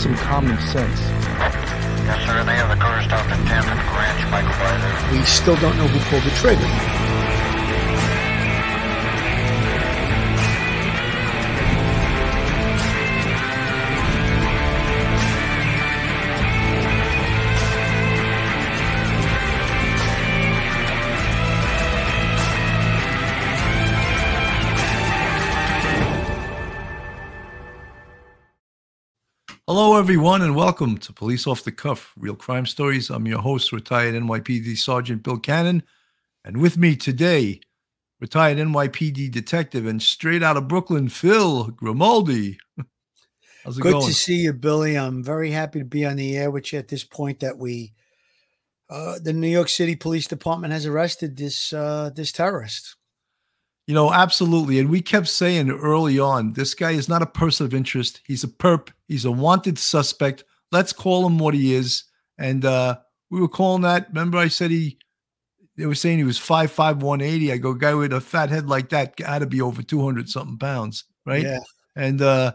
some common sense. Yes, sir. They have the car stopped in Tampa Ranch, Michael Weiser. We still don't know who pulled the trigger. Everyone, and welcome to Police Off the Cuff Real Crime Stories. I'm your host, retired NYPD Sergeant Bill Cannon. And with me today, retired NYPD detective and straight out of Brooklyn, Phil Grimaldi. How's it Good going? to see you, Billy. I'm very happy to be on the air with you at this point that we, uh, the New York City Police Department has arrested this uh, this terrorist. You know, absolutely. And we kept saying early on, this guy is not a person of interest. He's a perp. He's a wanted suspect. Let's call him what he is. And uh, we were calling that. Remember, I said he, they were saying he was 5'5, 180. I go, guy with a fat head like that got to be over 200 something pounds, right? Yeah. And uh,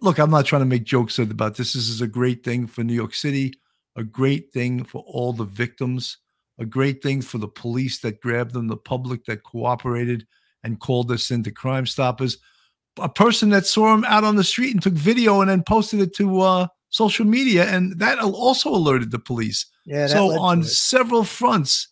look, I'm not trying to make jokes about this. This is a great thing for New York City, a great thing for all the victims, a great thing for the police that grabbed them, the public that cooperated and called us into Crime Stoppers. A person that saw him out on the street and took video and then posted it to uh, social media, and that also alerted the police. Yeah. so on several fronts,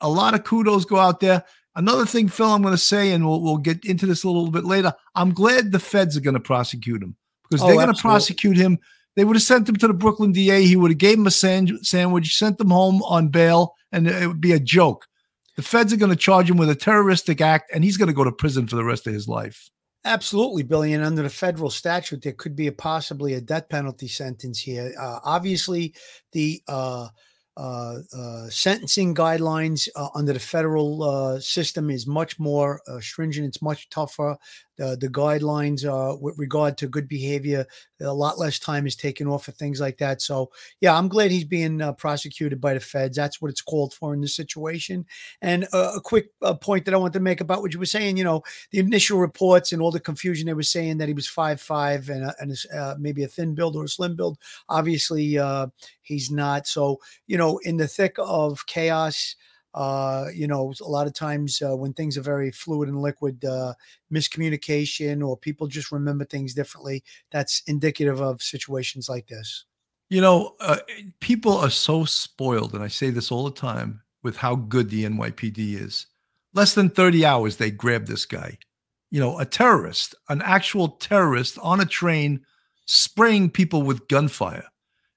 a lot of kudos go out there. Another thing, Phil, I'm going to say, and we'll we'll get into this a little bit later. I'm glad the feds are going to prosecute him because Oh, they're going to prosecute him. They would have sent him to the Brooklyn DA. He would have gave him a sandwich, sent them home on bail, and it would be a joke. The feds are going to charge him with a terroristic act, and he's going to go to prison for the rest of his life. Absolutely, Billy. And under the federal statute, there could be a possibly a death penalty sentence here. Uh, obviously, the uh, uh, uh, sentencing guidelines uh, under the federal uh, system is much more stringent. It's much tougher. The, the guidelines uh, with regard to good behavior, a lot less time is taken off for things like that. So, yeah, I'm glad he's being uh, prosecuted by the feds. That's what it's called for in this situation. And uh, a quick uh, point that I want to make about what you were saying, you know, the initial reports and all the confusion they were saying that he was five five and, and uh, maybe a thin build or a slim build. Obviously, uh, he's not. So you know, in the thick of chaos, uh, you know, a lot of times uh, when things are very fluid and liquid, uh, miscommunication or people just remember things differently. That's indicative of situations like this. You know, uh, people are so spoiled, and I say this all the time with how good the NYPD is. Less than 30 hours, they grabbed this guy. You know, a terrorist, an actual terrorist on a train spraying people with gunfire.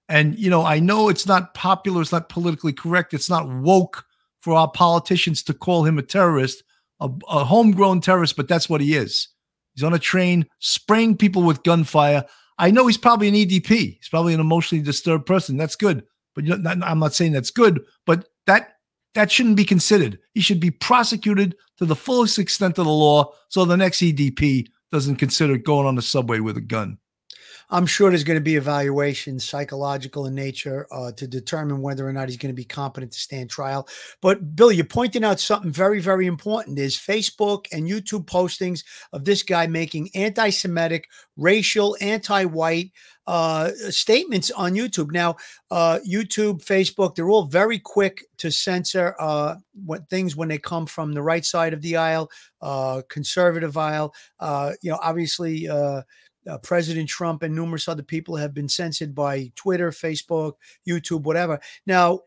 And, you know, I know it's not popular, it's not politically correct, it's not woke for our politicians to call him a terrorist, a, a homegrown terrorist, but that's what he is. He's on a train spraying people with gunfire. I know he's probably an EDP. He's probably an emotionally disturbed person. That's good, but I'm not saying that's good. But that that shouldn't be considered. He should be prosecuted to the fullest extent of the law, so the next EDP doesn't consider going on the subway with a gun. I'm sure there's going to be evaluations, psychological in nature, uh, to determine whether or not he's going to be competent to stand trial. But Bill, you're pointing out something very, very important: is Facebook and YouTube postings of this guy making anti-Semitic, racial, anti-white uh, statements on YouTube. Now, uh, YouTube, Facebook, they're all very quick to censor uh, what things when they come from the right side of the aisle, uh, conservative aisle. Uh, you know, obviously. Uh, uh, President Trump and numerous other people have been censored by Twitter, Facebook, YouTube, whatever. Now,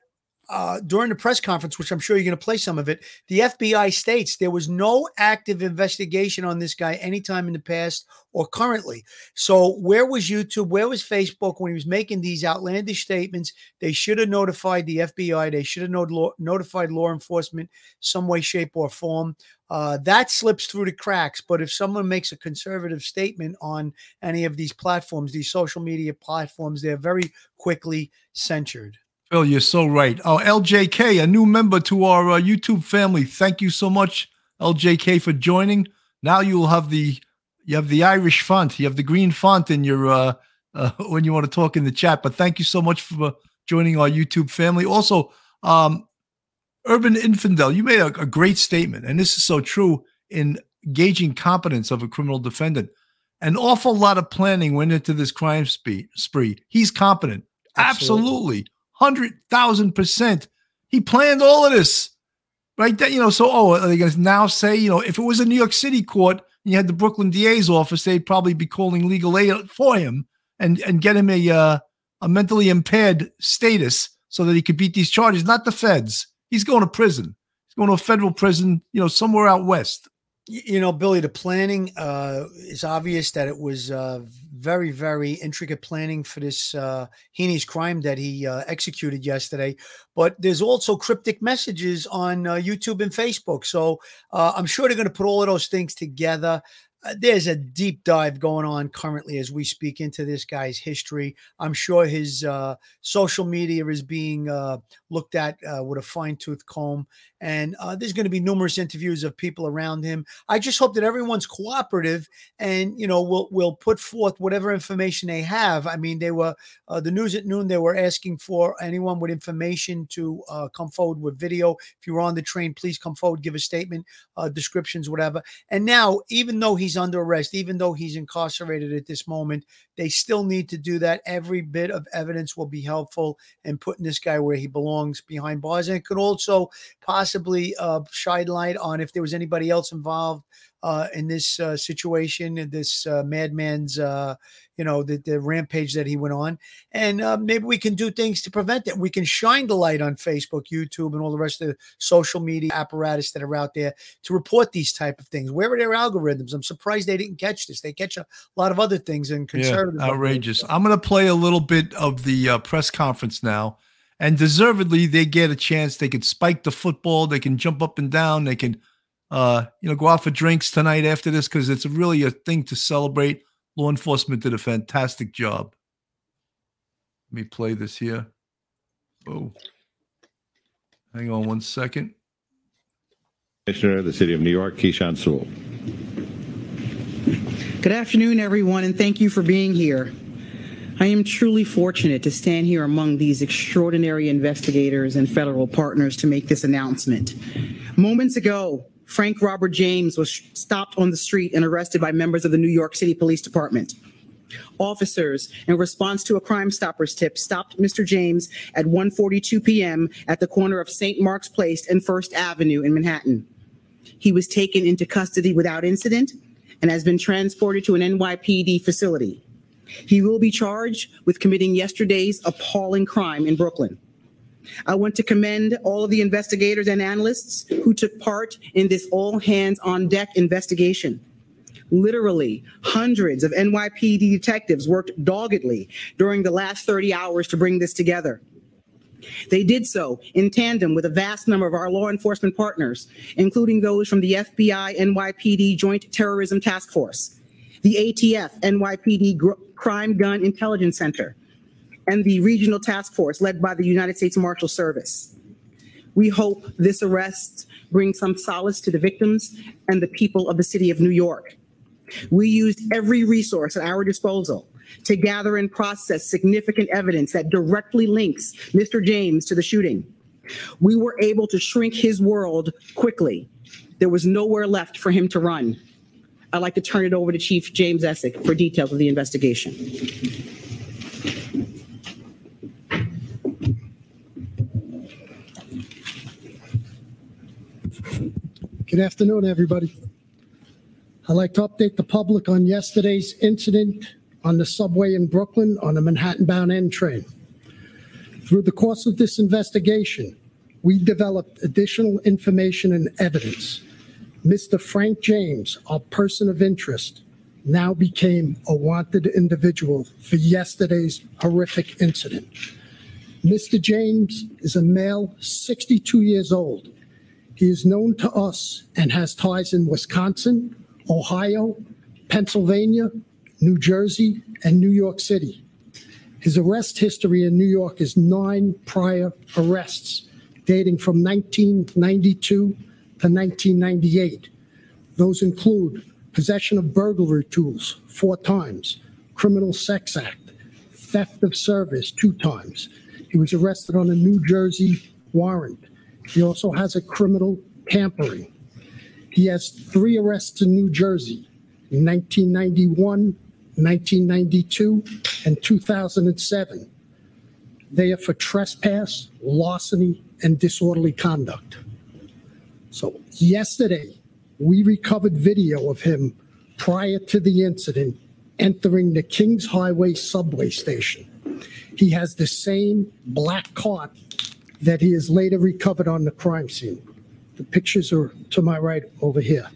uh, during the press conference, which I'm sure you're going to play some of it, the FBI states there was no active investigation on this guy anytime in the past or currently. So, where was YouTube? Where was Facebook when he was making these outlandish statements? They should have notified the FBI. They should have not- notified law enforcement some way, shape, or form. Uh, that slips through the cracks. But if someone makes a conservative statement on any of these platforms, these social media platforms, they're very quickly censured. Phil, you're so right. Oh, LJK, a new member to our uh, YouTube family. Thank you so much, LJK, for joining. Now you will have the you have the Irish font, you have the green font in your uh, uh, when you want to talk in the chat. But thank you so much for joining our YouTube family. Also, um, Urban Infidel, you made a, a great statement, and this is so true in gauging competence of a criminal defendant. An awful lot of planning went into this crime spree. spree. He's competent. Absolutely. Absolutely. 100,000%. He planned all of this. Right? That, you know, so, oh, are they going to now say, you know, if it was a New York City court and you had the Brooklyn DA's office, they'd probably be calling legal aid for him and, and get him a, uh, a mentally impaired status so that he could beat these charges, not the feds. He's going to prison. He's going to a federal prison, you know, somewhere out west. You know, Billy, the planning uh, is obvious that it was uh, very, very intricate planning for this uh, heinous crime that he uh, executed yesterday. But there's also cryptic messages on uh, YouTube and Facebook. So uh, I'm sure they're going to put all of those things together. Uh, there's a deep dive going on currently as we speak into this guy's history. I'm sure his social media is being looked at with a fine tooth comb, and uh, there's going to be numerous interviews of people around him. I just hope that everyone's cooperative and you know will will put forth whatever information they have. I mean, they were uh, the news at noon. They were asking for anyone with information to come forward with video. If you were on the train, please come forward, give a statement, descriptions, whatever. And now, even though he's under arrest, even though he's incarcerated at this moment, they still need to do that. Every bit of evidence will be helpful in putting this guy where he belongs behind bars. And it could also possibly uh, shine light on if there was anybody else involved uh, in this uh, situation, this uh, madman's, uh, you know, the, the rampage that he went on. And uh, maybe we can do things to prevent it. We can shine the light on Facebook, YouTube, and all the rest of the social media apparatus that are out there to report these type of things. Where are their algorithms? I'm surprised they didn't catch this. They catch a lot of other things and conservative. Yeah, outrageous. I'm going to play a little bit of the uh, press conference now. And deservedly, they get a chance. They can spike the football. They can jump up and down. They can – uh, you know, go out for drinks tonight after this because it's really a thing to celebrate. Law enforcement did a fantastic job. Let me play this here. Oh, hang on one second. Commissioner of the City of New York, Keechant Sewell. Good afternoon, everyone, and thank you for being here. I am truly fortunate to stand here among these extraordinary investigators and federal partners to make this announcement. Moments ago, Frank Robert James was stopped on the street and arrested by members of the New York City Police Department. Officers, in response to a Crime Stoppers tip, stopped Mr. James at 1:42 p.m. at the corner of St. Mark's Place and First Avenue in Manhattan. He was taken into custody without incident and has been transported to an NYPD facility. He will be charged with committing yesterday's appalling crime in Brooklyn. I want to commend all of the investigators and analysts who took part in this all hands on deck investigation. Literally, hundreds of NYPD detectives worked doggedly during the last 30 hours to bring this together. They did so in tandem with a vast number of our law enforcement partners, including those from the FBI NYPD Joint Terrorism Task Force, the ATF NYPD Crime Gun Intelligence Center, and the regional task force led by the United States Marshal Service. We hope this arrest brings some solace to the victims and the people of the city of New York. We used every resource at our disposal to gather and process significant evidence that directly links Mr. James to the shooting. We were able to shrink his world quickly. There was nowhere left for him to run. I'd like to turn it over to Chief James Essig for details of the investigation. Good afternoon, everybody. I'd like to update the public on yesterday's incident on the subway in Brooklyn on the Manhattan-bound N train. Through the course of this investigation, we developed additional information and evidence. Mr. Frank James, our person of interest, now became a wanted individual for yesterday's horrific incident. Mr. James is a male, 62 years old, he is known to us and has ties in Wisconsin, Ohio, Pennsylvania, New Jersey, and New York City. His arrest history in New York is nine prior arrests dating from 1992 to 1998. Those include possession of burglary tools four times, criminal sex act, theft of service two times. He was arrested on a New Jersey warrant he also has a criminal tampering. He has three arrests in New Jersey. in 1991, 1992, and 2007. They are for trespass, larceny, and disorderly conduct. So yesterday, we recovered video of him prior to the incident entering the Kings Highway subway station. He has the same black cart that he has later recovered on the crime scene. The pictures are to my right over here.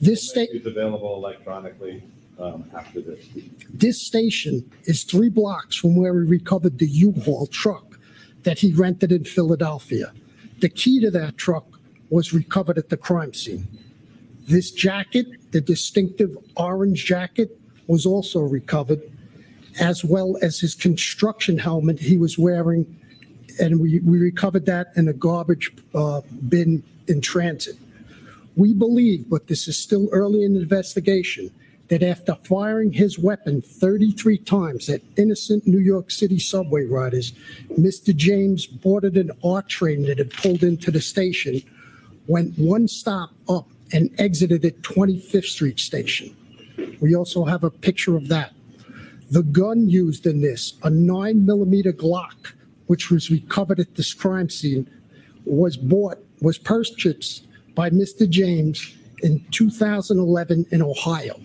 This state. It's available electronically um, after this. This station is three blocks from where we recovered the U-Haul truck that he rented in Philadelphia. The key to that truck was recovered at the crime scene. This jacket, the distinctive orange jacket, was also recovered, as well as his construction helmet he was wearing, and we, we recovered that in a garbage uh, bin in transit. We believe, but this is still early in the investigation, that after firing his weapon 33 times at innocent New York City subway riders, Mr. James boarded an R train that had pulled into the station, went one stop up, and exited at 25th Street Station. We also have a picture of that. The gun used in this, a 9 millimeter Glock, which was recovered at this crime scene, was bought, was purchased by Mr. James in 2011 in Ohio.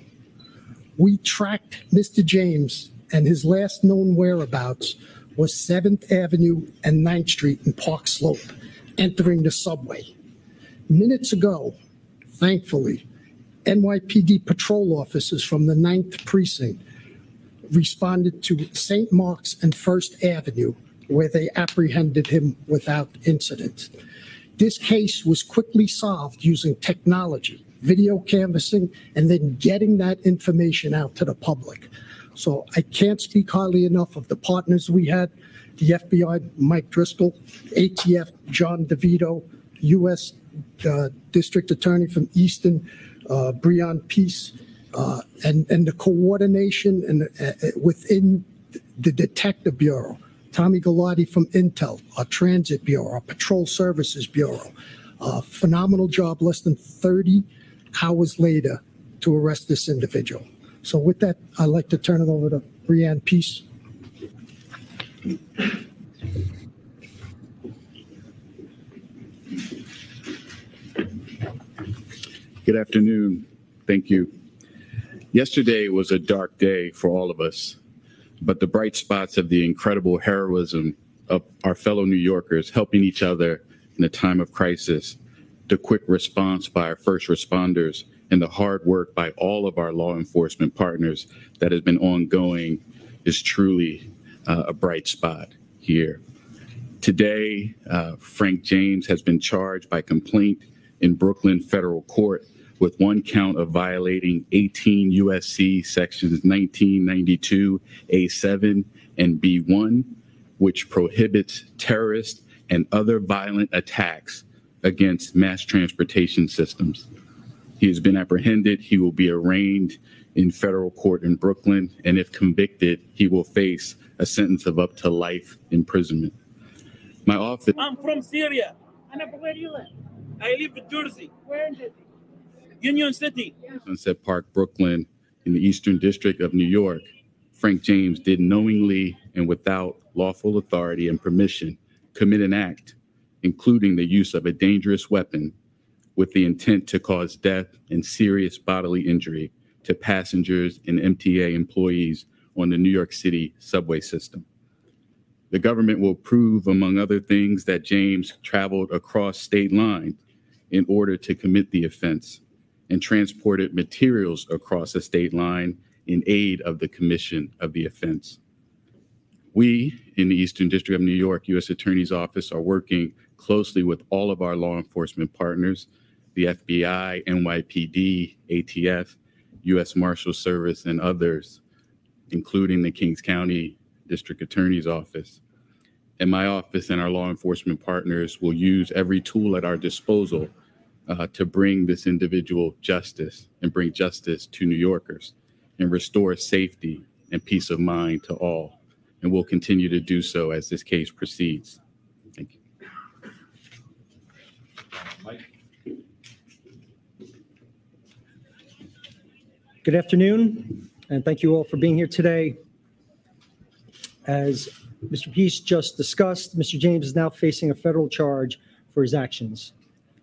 We tracked Mr. James, and his last known whereabouts was 7th Avenue and 9th Street in Park Slope, entering the subway. Minutes ago, thankfully, NYPD patrol officers from the 9th Precinct responded to St. Mark's and First Avenue, where they apprehended him without incident. This case was quickly solved using technology, video canvassing, and then getting that information out to the public. So I can't speak highly enough of the partners we had, the FBI, Mike Driscoll, ATF, John DeVito, U.S. uh, District Attorney from Eastern, uh, Breon Peace, uh, and, and the coordination and uh, within the Detective Bureau. Tommy Galati from Intel, our Transit Bureau, our Patrol Services Bureau. Uh, phenomenal job, less than 30 hours later to arrest this individual. So with that, I'd like to turn it over to Breon Peace. Good afternoon. Thank you. Yesterday was a dark day for all of us, but the bright spots of the incredible heroism of our fellow New Yorkers helping each other in a time of crisis, the quick response by our first responders, and the hard work by all of our law enforcement partners that has been ongoing is truly uh, a bright spot here. Today, uh, Frank James has been charged by complaint in Brooklyn federal court with one count of violating 18 USC sections 1992 A7 and B1, which prohibits terrorist and other violent attacks against mass transportation systems. He has been apprehended. He will be arraigned in federal court in Brooklyn, and if convicted, he will face a sentence of up to life imprisonment. My office. I'm from Syria. And where do you live? I live in Jersey, Where in Jersey? Union City. Sunset Park, Brooklyn, in the Eastern District of New York, Frank James did knowingly and without lawful authority and permission commit an act, including the use of a dangerous weapon with the intent to cause death and serious bodily injury to passengers and MTA employees on the New York City subway system. The government will prove, among other things, that James traveled across state lines in order to commit the offense and transported materials across the state line in aid of the commission of the offense. We in the Eastern District of New York U.S. Attorney's Office are working closely with all of our law enforcement partners, the FBI, NYPD, ATF, U.S. Marshal Service, and others, including the Kings County District Attorney's Office. And my office and our law enforcement partners will use every tool at our disposal uh, to bring this individual justice and bring justice to New Yorkers and restore safety and peace of mind to all. And we'll continue to do so as this case proceeds. Thank you. Good afternoon, and thank you all for being here today. As Mr. Peace just discussed, Mr. James is now facing a federal charge for his actions,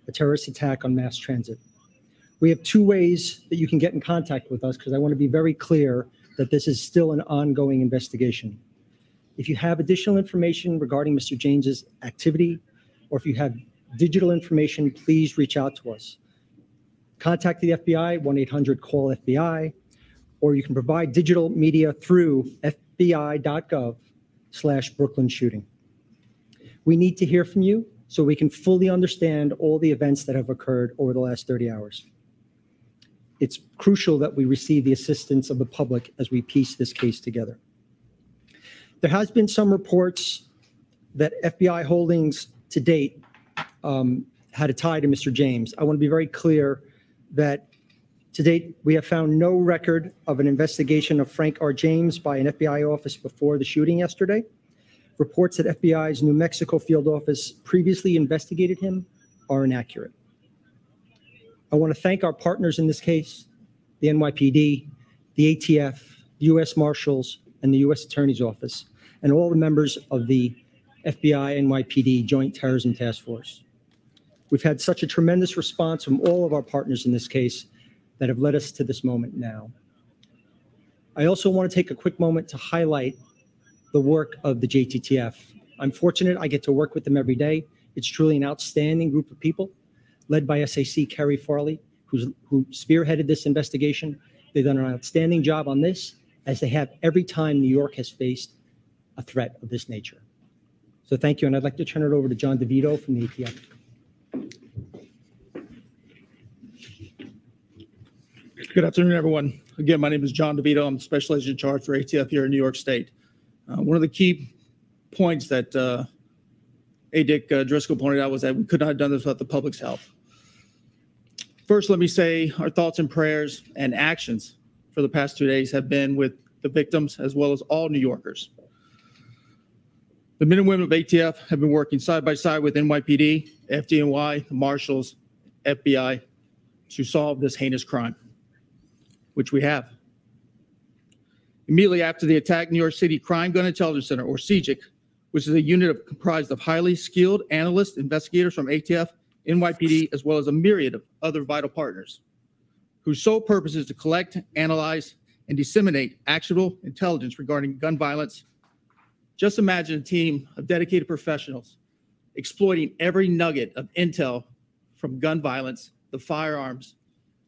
a terrorist attack on mass transit. We have two ways that you can get in contact with us because I want to be very clear that this is still an ongoing investigation. If you have additional information regarding Mr. James's activity, or if you have digital information, please reach out to us. Contact the FBI, 1-800-CALL-FBI, or you can provide digital media through fbi.gov slash Brooklyn shooting. We need to hear from you so we can fully understand all the events that have occurred over the last 30 hours. It's crucial that we receive the assistance of the public as we piece this case together. There has been some reports that FBI holdings to date um, had a tie to Mr. James. I want to be very clear that to date, we have found no record of an investigation of Frank R. James by an FBI office before the shooting yesterday. Reports that FBI's New Mexico field office previously investigated him are inaccurate. I want to thank our partners in this case, the NYPD, the ATF, the U.S. Marshals, and the U.S. Attorney's Office, and all the members of the FBI NYPD Joint Terrorism Task Force. We've had such a tremendous response from all of our partners in this case that have led us to this moment now. I also want to take a quick moment to highlight the work of the JTTF. I'm fortunate I get to work with them every day. It's truly an outstanding group of people, led by SAC Kerry Farley, who's, who spearheaded this investigation. They've done an outstanding job on this, as they have every time New York has faced a threat of this nature. So thank you, and I'd like to turn it over to John DeVito from the ATF. Good afternoon, everyone. Again, my name is John DeVito. I'm the Special Agent in Charge for ATF here in New York State. Uh, one of the key points that uh, ADIC uh, Driscoll pointed out was that we could not have done this without the public's help. First, let me say our thoughts and prayers and actions for the past two days have been with the victims as well as all New Yorkers. The men and women of ATF have been working side by side with NYPD, FDNY, the Marshals, FBI to solve this heinous crime which we have. Immediately after the attack, New York City Crime Gun Intelligence Center, or CGIC, which is a unit of, comprised of highly skilled analysts, investigators from ATF, NYPD, as well as a myriad of other vital partners, whose sole purpose is to collect, analyze, and disseminate actionable intelligence regarding gun violence. Just imagine a team of dedicated professionals exploiting every nugget of intel from gun violence, the firearms,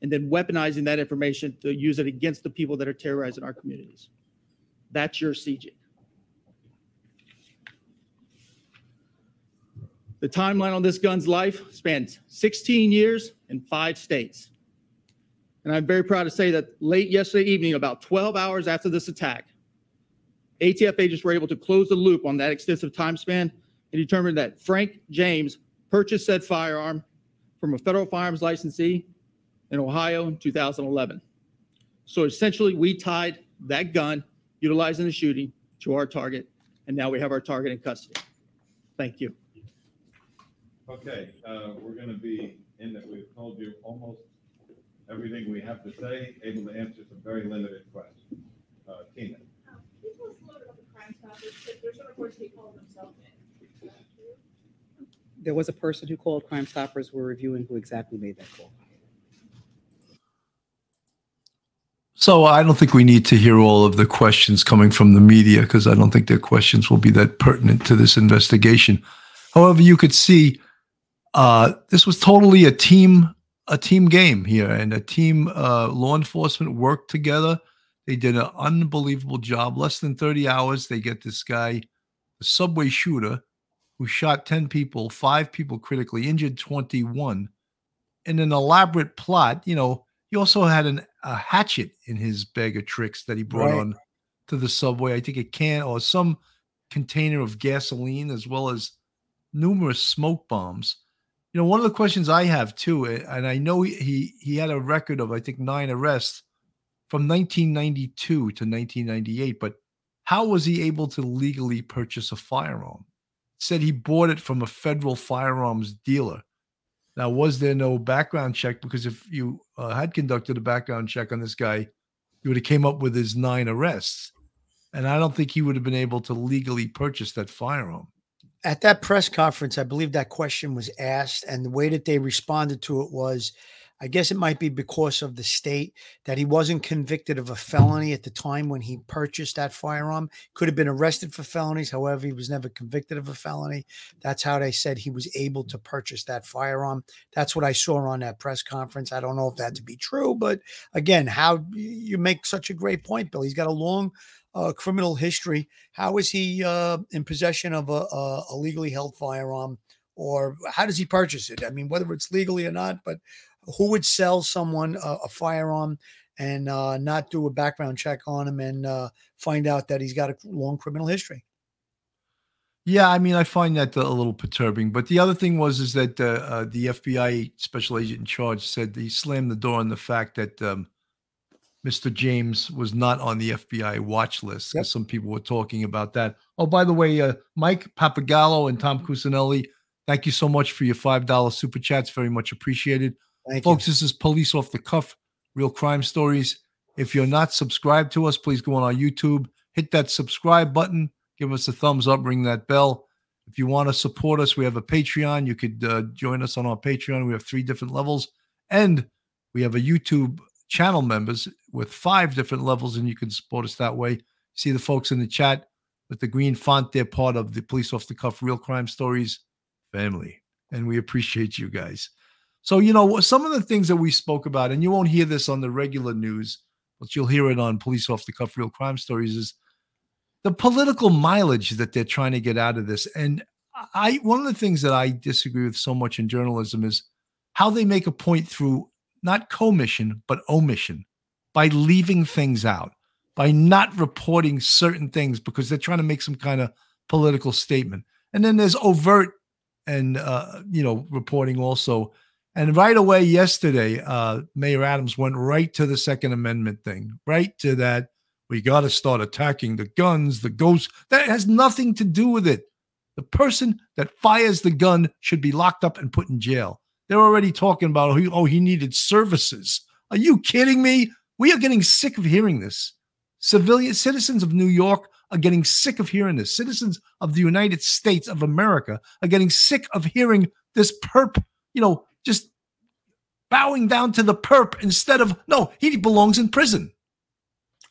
and then weaponizing that information to use it against the people that are terrorizing our communities. That's your CG. The timeline on this gun's life spans 16 years in five states. And I'm very proud to say that late yesterday evening, about 12 hours after this attack, ATF agents were able to close the loop on that extensive time span and determine that Frank James purchased said firearm from a federal firearms licensee in Ohio in 2011. So essentially, we tied that gun utilized in the shooting to our target, and now we have our target in custody. Thank you. Okay, uh, we're going to be in that we've told you almost everything we have to say, able to answer some very limited questions. Uh, Tina. Um, Can you tell us a little bit about the Crime Stoppers? There's some reports they called themselves in. There was a person who called Crime Stoppers. We're reviewing who exactly made that call. So I don't think we need to hear all of the questions coming from the media because I don't think their questions will be that pertinent to this investigation. However, you could see uh, this was totally a team a team game here, and a team uh, law enforcement worked together. They did an unbelievable job. Less than thirty hours, they get this guy, the subway shooter, who shot ten people, five people critically injured, twenty one, in an elaborate plot. You know, he also had an, a hatchet in his bag of tricks that he brought Right. on to the subway. I think a can or some container of gasoline, as well as numerous smoke bombs. You know, one of the questions I have too, eh, and I know he he, he had a record of I think nine arrests from 1992 to 1998, but how was he able to legally purchase a firearm? Said he bought it from a federal firearms dealer. Now, was there no background check? Because if you uh, had conducted a background check on this guy you would have came up with his nine arrests. And I don't think he would have been able to legally purchase that firearm. At that press conference, I believe that question was asked, and the way that they responded to it was I guess it might be because of the state that he wasn't convicted of a felony at the time when he purchased that firearm. Could have been arrested for felonies. However, he was never convicted of a felony. That's how they said he was able to purchase that firearm. That's what I saw on that press conference. I don't know if that to be true, but again, how you make such a great point, Bill. He's got a long uh, criminal history. How is he uh, in possession of a, a, a legally held firearm? Or how does he purchase it? I mean, whether it's legally or not, but who would sell someone a, a firearm and uh, not do a background check on him and uh, find out that he's got a long criminal history? Yeah, I mean, I find that a little perturbing. But the other thing was is that uh, uh, the FBI special agent in charge said he slammed the door on the fact that um, Mr. James was not on the FBI watch list because some people were talking about that. Oh, by the way, uh, Mike Papagallo and Tom Cusinelli, thank you so much for your five dollar super chats. Very much appreciated. Thank Folks, this is Police Off the Cuff, Real Crime Stories. If you're not subscribed to us, please go on our YouTube, hit that subscribe button, give us a thumbs up, ring that bell. If you want to support us, we have a Patreon. You could uh, join us on our Patreon. We have three different levels, and we have a YouTube channel members with five different levels, and you can support us that way. See the folks in the chat with the green font. They're part of the Police Off the Cuff Real Crime Stories family, and we appreciate you guys. So, you know, some of the things that we spoke about, and you won't hear this on the regular news, but you'll hear it on Police Off the Cuff Real Crime Stories, is the political mileage that they're trying to get out of this. And I, one of the things that I disagree with so much in journalism is how they make a point through not commission, but omission by leaving things out, by not reporting certain things because they're trying to make some kind of political statement. And then there's overt and, uh, you know, reporting also and right away yesterday, uh, Mayor Adams went right to the Second Amendment thing, right to that. We got to start attacking the guns, the ghosts. That has nothing to do with it. The person that fires the gun should be locked up and put in jail. They're already talking about, oh, he, oh, he needed services. Are you kidding me? We are getting sick of hearing this. Civilian citizens of New York are getting sick of hearing this. Citizens of the United States of America are getting sick of hearing this perp, you know, just bowing down to the perp instead of no, he belongs in prison.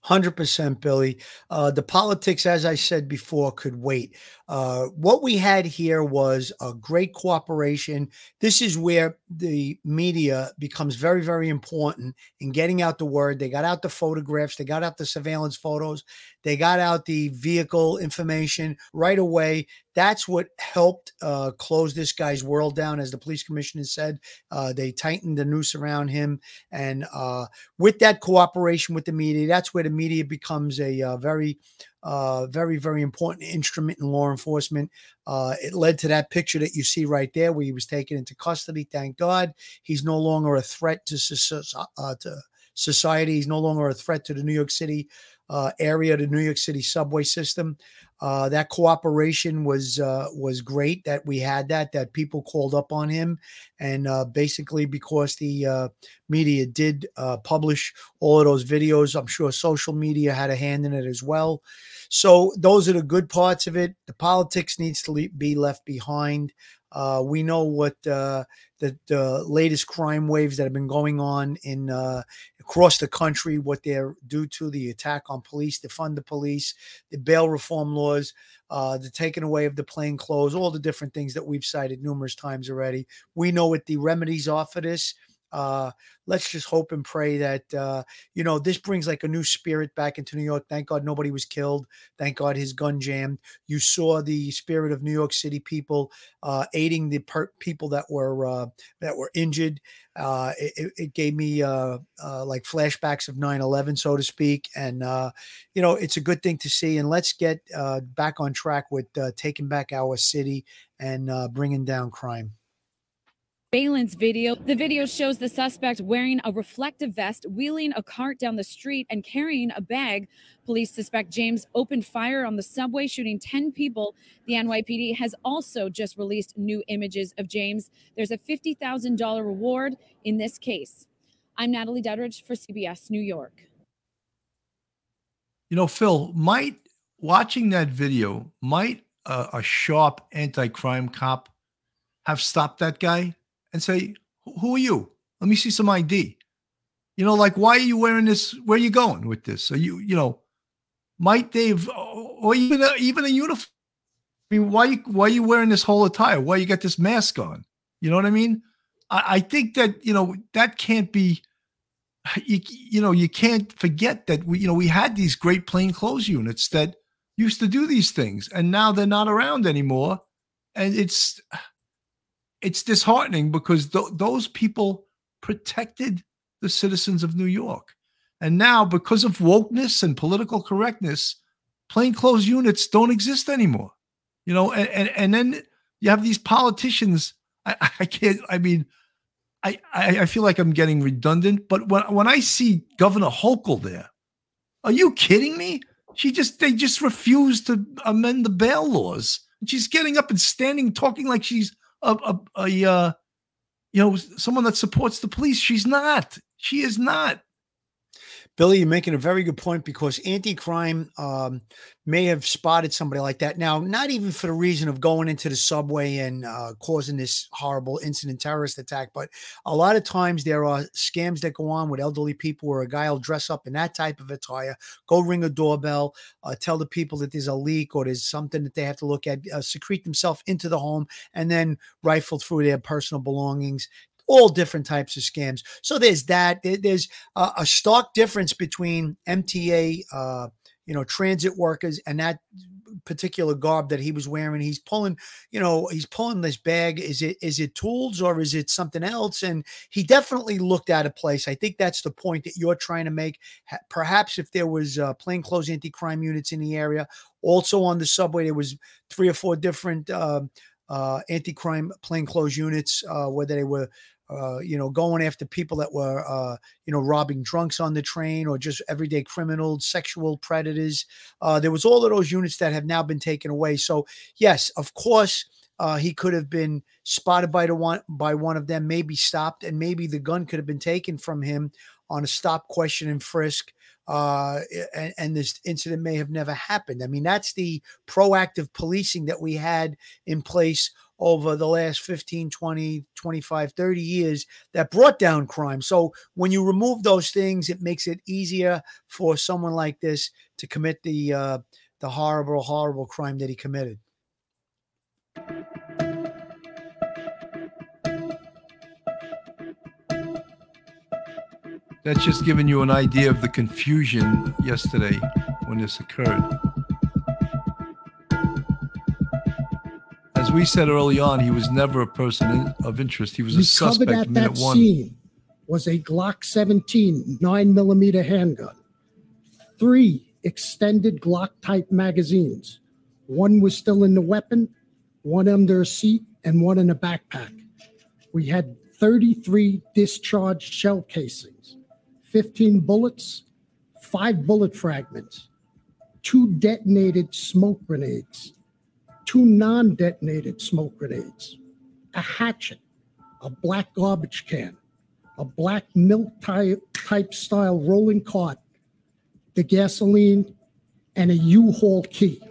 100% Billy. Uh, the politics, as I said before, could wait. Uh, what we had here was a great cooperation. This is where the media becomes very, very important in getting out the word. They got out the photographs, they got out the surveillance photos, they got out the vehicle information right away. That's what helped uh, close this guy's world down, as the police commissioner said. Uh, they tightened the noose around him, and uh, with that cooperation with the media, that's where the media becomes a uh, very uh, very, very important instrument in law enforcement. Uh, it led to that picture that you see right there, where he was taken into custody. Thank God, he's no longer a threat to, uh, to society. He's no longer a threat to the New York City uh, area, the New York City subway system. Uh, that cooperation was uh, was great that we had that that people called up on him, and uh, basically because the uh, media did uh, publish all of those videos, I'm sure social media had a hand in it as well. So those are the good parts of it. The politics needs to le- be left behind. Uh, we know what uh, the, the, latest crime waves that have been going on in uh, across the country, what they're due to the attack on police, defund the police, the bail reform laws, uh, the taking away of the plain clothes, all the different things that we've cited numerous times already. We know what the remedies are for this. Uh, let's just hope and pray that uh, you know this brings like a new spirit back into New York. Thank God nobody was killed. Thank God his gun jammed. You saw the spirit of New York City people uh, aiding the per- people that were uh, that were injured. Uh, it, it, gave me uh, like flashbacks of 9/11, so to speak, and you know it's a good thing to see. And let's get back on track with taking back our city and bringing down crime. Surveillance video. The video shows the suspect wearing a reflective vest, wheeling a cart down the street, and carrying a bag. Police suspect James opened fire on the subway, shooting 10 people. The NYPD has also just released new images of James. There's a $50,000 reward in this case. I'm Natalie Duddridge for CBS New York. You know, Phil, might watching that video, might a, a sharp anti-crime cop have stopped that guy and say, "Who are you? Let me see some ID." You know, like why are you wearing this? Where are you going with this? Are you, you know, might they've or even a, even a uniform? I mean, why why are you wearing this whole attire? Why you got this mask on? You know what I mean? I, I think that you know that can't be. You, you know you can't forget that we you know we had these great plainclothes units that used to do these things and now they're not around anymore and it's it's disheartening because th- those people protected the citizens of New York. And now, because of wokeness and political correctness, plainclothes units don't exist anymore. You know, and, and, and then you have these politicians. I, I can't, I mean, I, I, I feel like I'm getting redundant, but when, when I see Governor Hochul there, are you kidding me? She just, they just refused to amend the bail laws. She's getting up and standing, talking like she's a, a, a uh, you know, someone that supports the police. She's not. She is not. Billy, you're making a very good point because anti-crime um, may have spotted somebody like that. Now, not even for the reason of going into the subway and uh, causing this horrible incident terrorist attack, but a lot of times there are scams that go on with elderly people where a guy will dress up in that type of attire, go ring a doorbell, uh, tell the people that there's a leak or there's something that they have to look at, uh, secrete themselves into the home, and then rifle through their personal belongings, all different types of scams. So there's that. There's a, a stark difference between MTA, uh, you know, transit workers and that particular garb that he was wearing. He's pulling, you know, he's pulling this bag. Is it is it tools or is it something else? And he definitely looked out of place. I think that's the point that you're trying to make. Perhaps if there was uh, plainclothes anti-crime units in the area, also on the subway, there was three or four different. Uh, uh, anti-crime plainclothes units, uh, whether they were uh, you know, going after people that were, uh, you know, robbing drunks on the train or just everyday criminals, sexual predators. Uh, there was all of those units that have now been taken away. So yes, of course, uh, he could have been spotted by the one by one of them, maybe stopped, and maybe the gun could have been taken from him on a stop, question, and frisk. Uh, and, and this incident may have never happened. I mean, that's the proactive policing that we had in place over the last 15, 20, 25, 30 years that brought down crime. So when you remove those things, it makes it easier for someone like this to commit the uh, the horrible, horrible crime that he committed. That's just giving you an idea of the confusion yesterday when this occurred. We said early on, he was never a person in, of interest. He was a suspect at minute that one. scene was a Glock 17 9 millimeter handgun, three extended Glock type magazines. One was still in the weapon, one under a seat, and one in a backpack. We had 33 discharged shell casings, 15 bullets, five bullet fragments, two detonated smoke grenades, two non detonated smoke grenades, a hatchet, a black garbage can, a black milk type, type style rolling cart, the gasoline, and a U Haul key.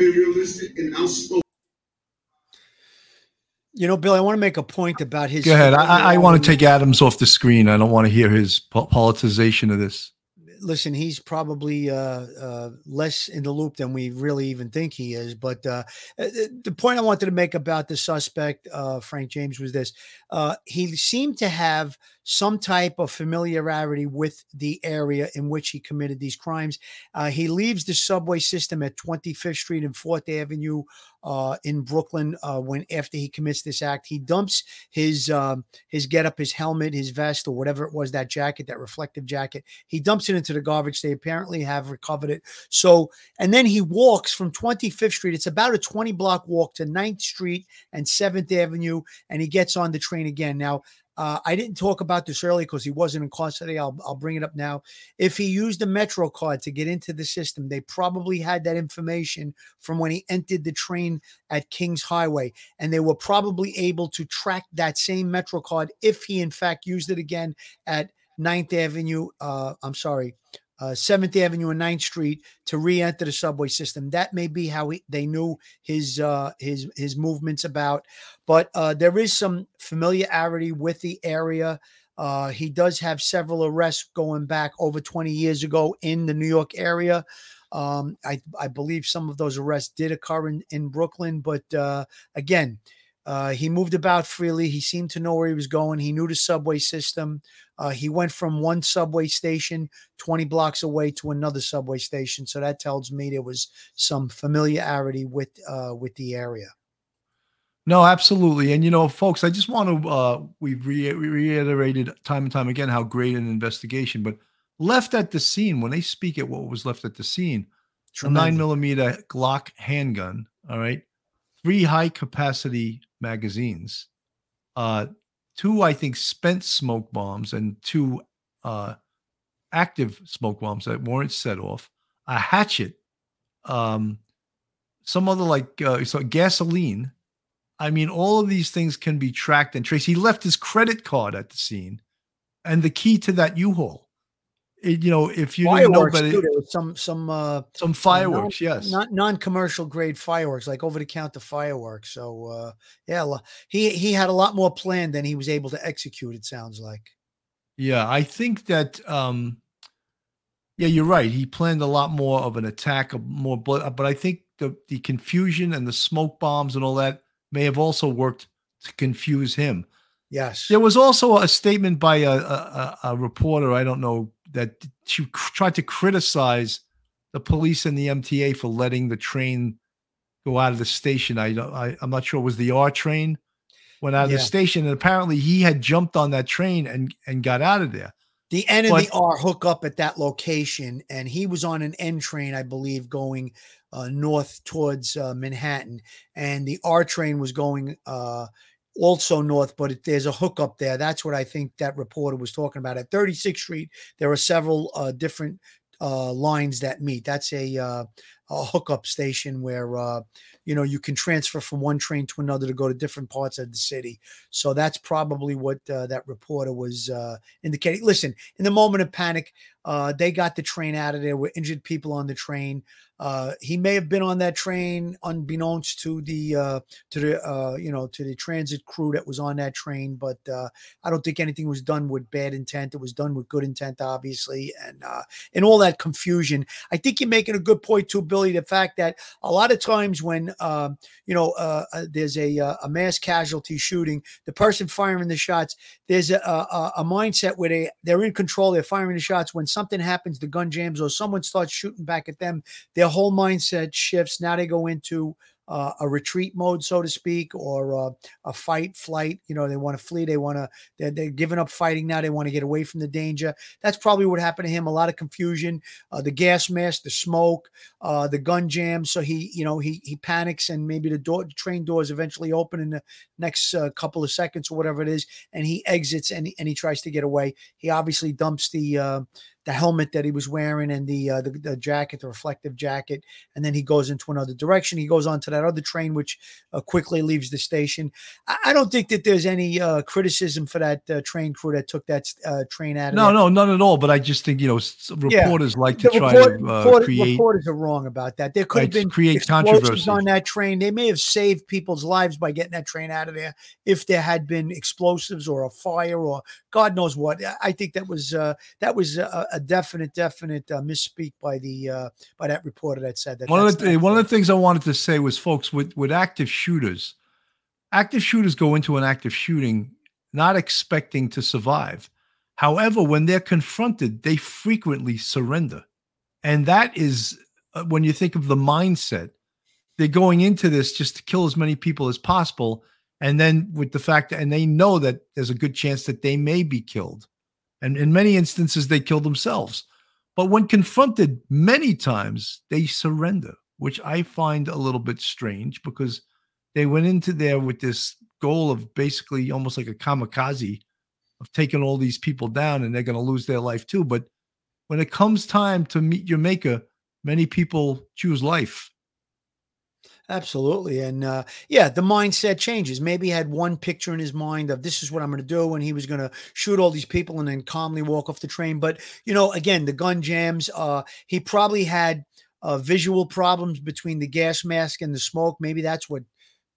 You know, I have been realistic and outspoken. You know, Bill, I want to make a point about his. Go ahead. I, I- I want to take Adams off the screen. I don't want to hear his po- politicization of this. listen, he's probably uh, uh, less in the loop than we really even think he is. But uh, uh, the point I wanted to make about the suspect, uh, Frank James, was this: uh, he seemed to have some type of familiarity with the area in which he committed these crimes. Uh, he leaves the subway system at 25th Street and Fourth Avenue uh, in Brooklyn uh, when after he commits this act. He dumps his um, his getup, his helmet, his vest, or whatever it was, that jacket, that reflective jacket. He dumps it into the garbage. They apparently have recovered it. So, and then he walks from 25th Street. It's about a 20 block walk to 9th Street and 7th Avenue, and he gets on the train again. Now, uh, I didn't talk about this earlier because he wasn't in custody. I'll, I'll bring it up now. If he used a Metro card to get into the system, they probably had that information from when he entered the train at Kings Highway. And they were probably able to track that same Metro card if he, in fact, used it again at 9th Avenue. Uh, I'm sorry, uh, 7th Avenue and 9th Street to re-enter the subway system. That may be how he, they knew his uh, his his movements about. But uh, there is some familiarity with the area. Uh, he does have several arrests going back over 20 years ago in the New York area. Um, I, I believe some of those arrests did occur in, in Brooklyn, but uh, again, uh, he moved about freely. He seemed to know where he was going. He knew the subway system. Uh, he went from one subway station 20 blocks away to another subway station. So that tells me there was some familiarity with uh, with the area. No, absolutely. And you know, folks, I just want to uh we've re- reiterated time and time again how great an investigation, but left at the scene when they speak at what was left at the scene, a nine millimeter Glock handgun, all right, three high capacity magazines, uh, two, I think, spent smoke bombs and two uh active smoke bombs that weren't set off, a hatchet, um, some other like uh, so gasoline. I mean, all of these things can be tracked and traced. He left his credit card at the scene, and the key to that U-Haul. You know, if you didn't know, Fireworks but it, was some some uh, some fireworks, non, yes. not non-commercial grade fireworks, like over-the-counter fireworks. So uh, yeah, he he had a lot more planned than he was able to execute. It sounds like. Yeah, I think that um yeah, you're right. He planned a lot more of an attack, of more blood, but I think the the confusion and the smoke bombs and all that may have also worked to confuse him. Yes. There was also a statement by a, a a reporter, I don't know, that she tried to criticize the police and the MTA for letting the train go out of the station. I don't, I, I'm not sure it was the R train went out of Yeah. the station, and apparently he had jumped on that train and and got out of there. The N and But- the R hook up at that location, and he was on an N train, I believe, going uh, north towards uh, Manhattan, and the R train was going uh, also north, but there's a hookup there. That's what I think that reporter was talking about. At 36th Street, there are several uh, different uh, lines that meet. That's a, uh, a hookup station where uh, you know you can transfer from one train to another to go to different parts of the city. So that's probably what uh, that reporter was uh, indicating. Listen, in the moment of panic, uh, they got the train out of there. Were injured people on the train. Uh, he may have been on that train unbeknownst to the uh, to the uh, you know to the transit crew that was on that train. But I don't think anything was done with bad intent. It was done with good intent, obviously, and and all that confusion. I think you're making a good point too, Billy. The fact that a lot of times when um, you know uh, uh, there's a uh, a mass casualty shooting, the person firing the shots, there's a, a, a mindset where they they're in control. They're firing the shots. When something happens, the gun jams, or someone starts shooting back at them, their whole mindset shifts. Now they go into uh, a retreat mode, so to speak, or uh, a fight, flight. You know, they want to flee. They want to. They're, they're giving up fighting now. They want to get away from the danger. That's probably what happened to him. A lot of confusion. Uh, the gas mask, the smoke, uh, the gun jam. So he, you know, he he panics, and maybe the door, train doors eventually open in the next uh, couple of seconds or whatever it is, and he exits and he, and he tries to get away. He obviously dumps the. The helmet that he was wearing and the, uh, the the jacket, the reflective jacket, and then he goes into another direction. He goes on to that other train, which uh, quickly leaves the station. I, I don't think that there's any uh, criticism for that uh, train crew that took that uh, train out of No, there. no, none at all. But I just think you know s- Yeah. reporters like to The try report- to uh, report- create. Reporters are wrong about that. There could Right, have been create controversy. on that train. They may have saved people's lives by getting that train out of there if there had been explosives or a fire or God knows what. I- think that was uh, that was a, definite, definite uh, misspeak by the uh, by that reporter that said that. one of the one of the things I wanted to say was, folks, with with active shooters, active shooters go into an active shooting not expecting to survive. However, when they're confronted, they frequently surrender, and that is uh, when you think of the mindset. They're going into this just to kill as many people as possible, and then with the fact that, and they know that there's a good chance that they may be killed, and in many instances they kill themselves. But when confronted many times, they surrender, which I find a little bit strange because they went into there with this goal of basically almost like a kamikaze of taking all these people down and they're going to lose their life too. But when it comes time to meet your maker, many people choose life. Absolutely. And uh, yeah, the mindset changes. Maybe he had one picture in his mind of this is what I'm going to do. And he was going to shoot all these people and then calmly walk off the train. But, you know, again, the gun jams, uh, he probably had uh, visual problems between the gas mask and the smoke. Maybe that's what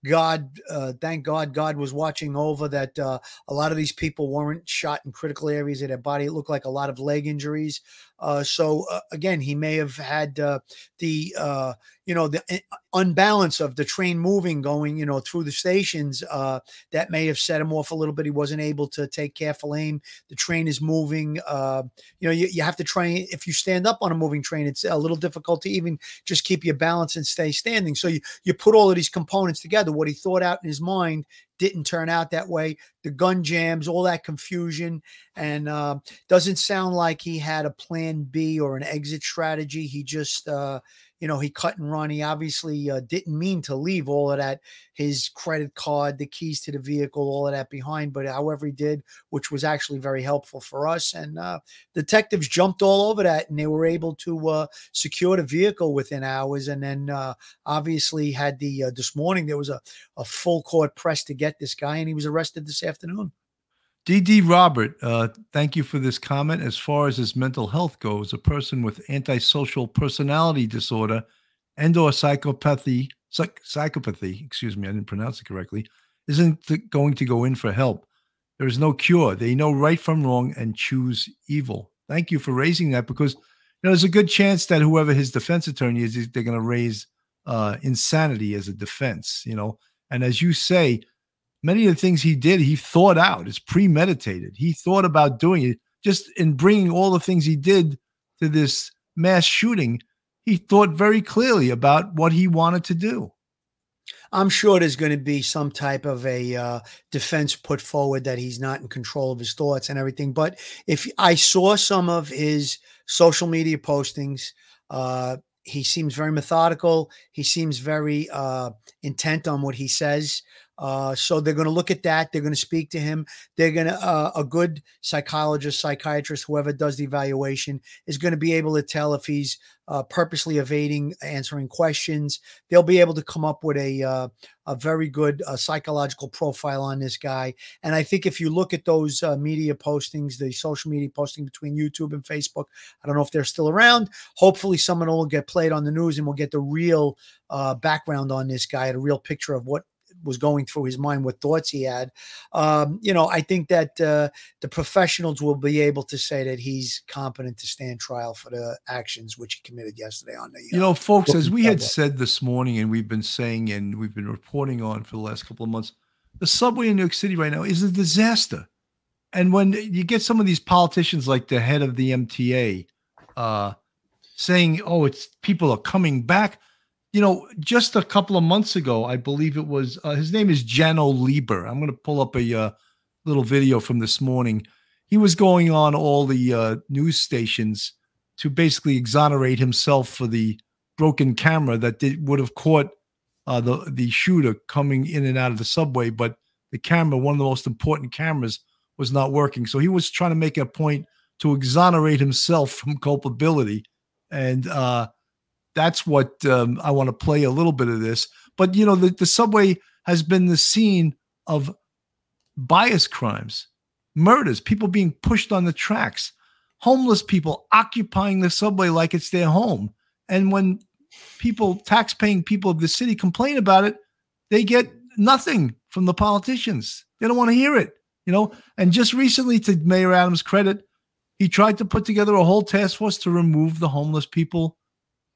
God, uh, thank God, God was watching over that. Uh, a lot of these people weren't shot in critical areas of their body. It looked like a lot of leg injuries. Uh, so uh, again, he may have had uh, the uh, you know the uh, unbalance of the train moving going you know through the stations uh, that may have set him off a little bit. He wasn't able to take careful aim. The train is moving. Uh, you know you, you have to try if you stand up on a moving train. It's a little difficult to even just keep your balance and stay standing. So you you put all of these components together. What he thought out in his mind didn't turn out that way. The gun jams, all that confusion, and uh, doesn't sound like he had a plan B or an exit strategy. He just, uh, you know, he cut and run. He obviously uh, didn't mean to leave all of that, his credit card, the keys to the vehicle, all of that behind. But however he did, which was actually very helpful for us, and uh, detectives jumped all over that, and they were able to uh, secure the vehicle within hours. And then uh, obviously had the uh, this morning there was a a full court press to get this guy, and he was arrested this afternoon. DD Robert, uh, thank you for this comment. As far as his mental health goes, a person with antisocial personality disorder and or psychopathy, psych- psychopathy, excuse me, I didn't pronounce it correctly, isn't going to go in for help. There is no cure. They know right from wrong and choose evil. Thank you for raising that because you know, there's a good chance that whoever his defense attorney is, they're going to raise uh, insanity as a defense, you know. And as you say, many of the things he did, he thought out. It's premeditated. He thought about doing it. Just in bringing all the things he did to this mass shooting, he thought very clearly about what he wanted to do. I'm sure there's going to be some type of a uh, defense put forward that he's not in control of his thoughts and everything. But if I saw some of his social media postings, uh, he seems very methodical. He seems very uh, intent on what he says. Uh, so they're going to look at that. They're going to speak to him. They're going to, uh, a good psychologist, psychiatrist, whoever does the evaluation is going to be able to tell if he's uh, purposely evading answering questions. They'll be able to come up with a, uh, a very good uh, psychological profile on this guy. And I think if you look at those media postings, the social media posting between YouTube and Facebook, I don't know if they're still around. Hopefully, someone will get played on the news and we'll get the real background on this guy, a real picture of what was going through his mind, what thoughts he had. Um, you know, I think that uh, the professionals will be able to say that he's competent to stand trial for the actions which he committed yesterday on the. You know, folks, as we had said this morning, and we've been saying, and we've been reporting on for the last couple of months, the subway in New York City right now is a disaster. And when you get some of these politicians, like the head of the MTA, uh, saying, "Oh, it's people are coming back," you know, just a couple of months ago, I believe it was uh, his name is Janno Lieber. I'm going to pull up a uh, little video from this morning. He was going on all the uh, news stations to basically exonerate himself for the broken camera that did, would have caught uh, the the shooter coming in and out of the subway, but the camera, one of the most important cameras, was not working. So he was trying to make a point to exonerate himself from culpability, and uh, that's what um, I want to play a little bit of this. But you know, the, the subway has been the scene of bias crimes, murders, people being pushed on the tracks, homeless people occupying the subway like it's their home. And when people, tax-paying people of the city, complain about it, they get nothing from the politicians. They don't want to hear it, you know. And just recently, to Mayor Adams' credit, he tried to put together a whole task force to remove the homeless people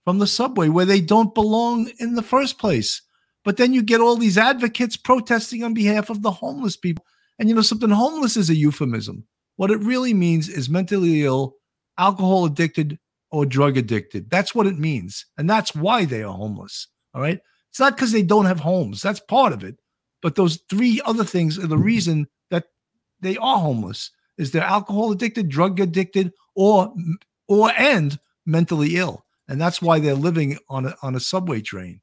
from the subway where they don't belong in the first place. But then you get all these advocates protesting on behalf of the homeless people. And you know something, homeless is a euphemism. What it really means is mentally ill, alcohol addicted, or drug addicted. That's what it means. And that's why they are homeless. All right. It's not because they don't have homes. That's part of it. But those three other things are the mm-hmm. reason that they are homeless is they're alcohol addicted, drug addicted, or or and mentally ill. And that's why they're living on a on a subway train.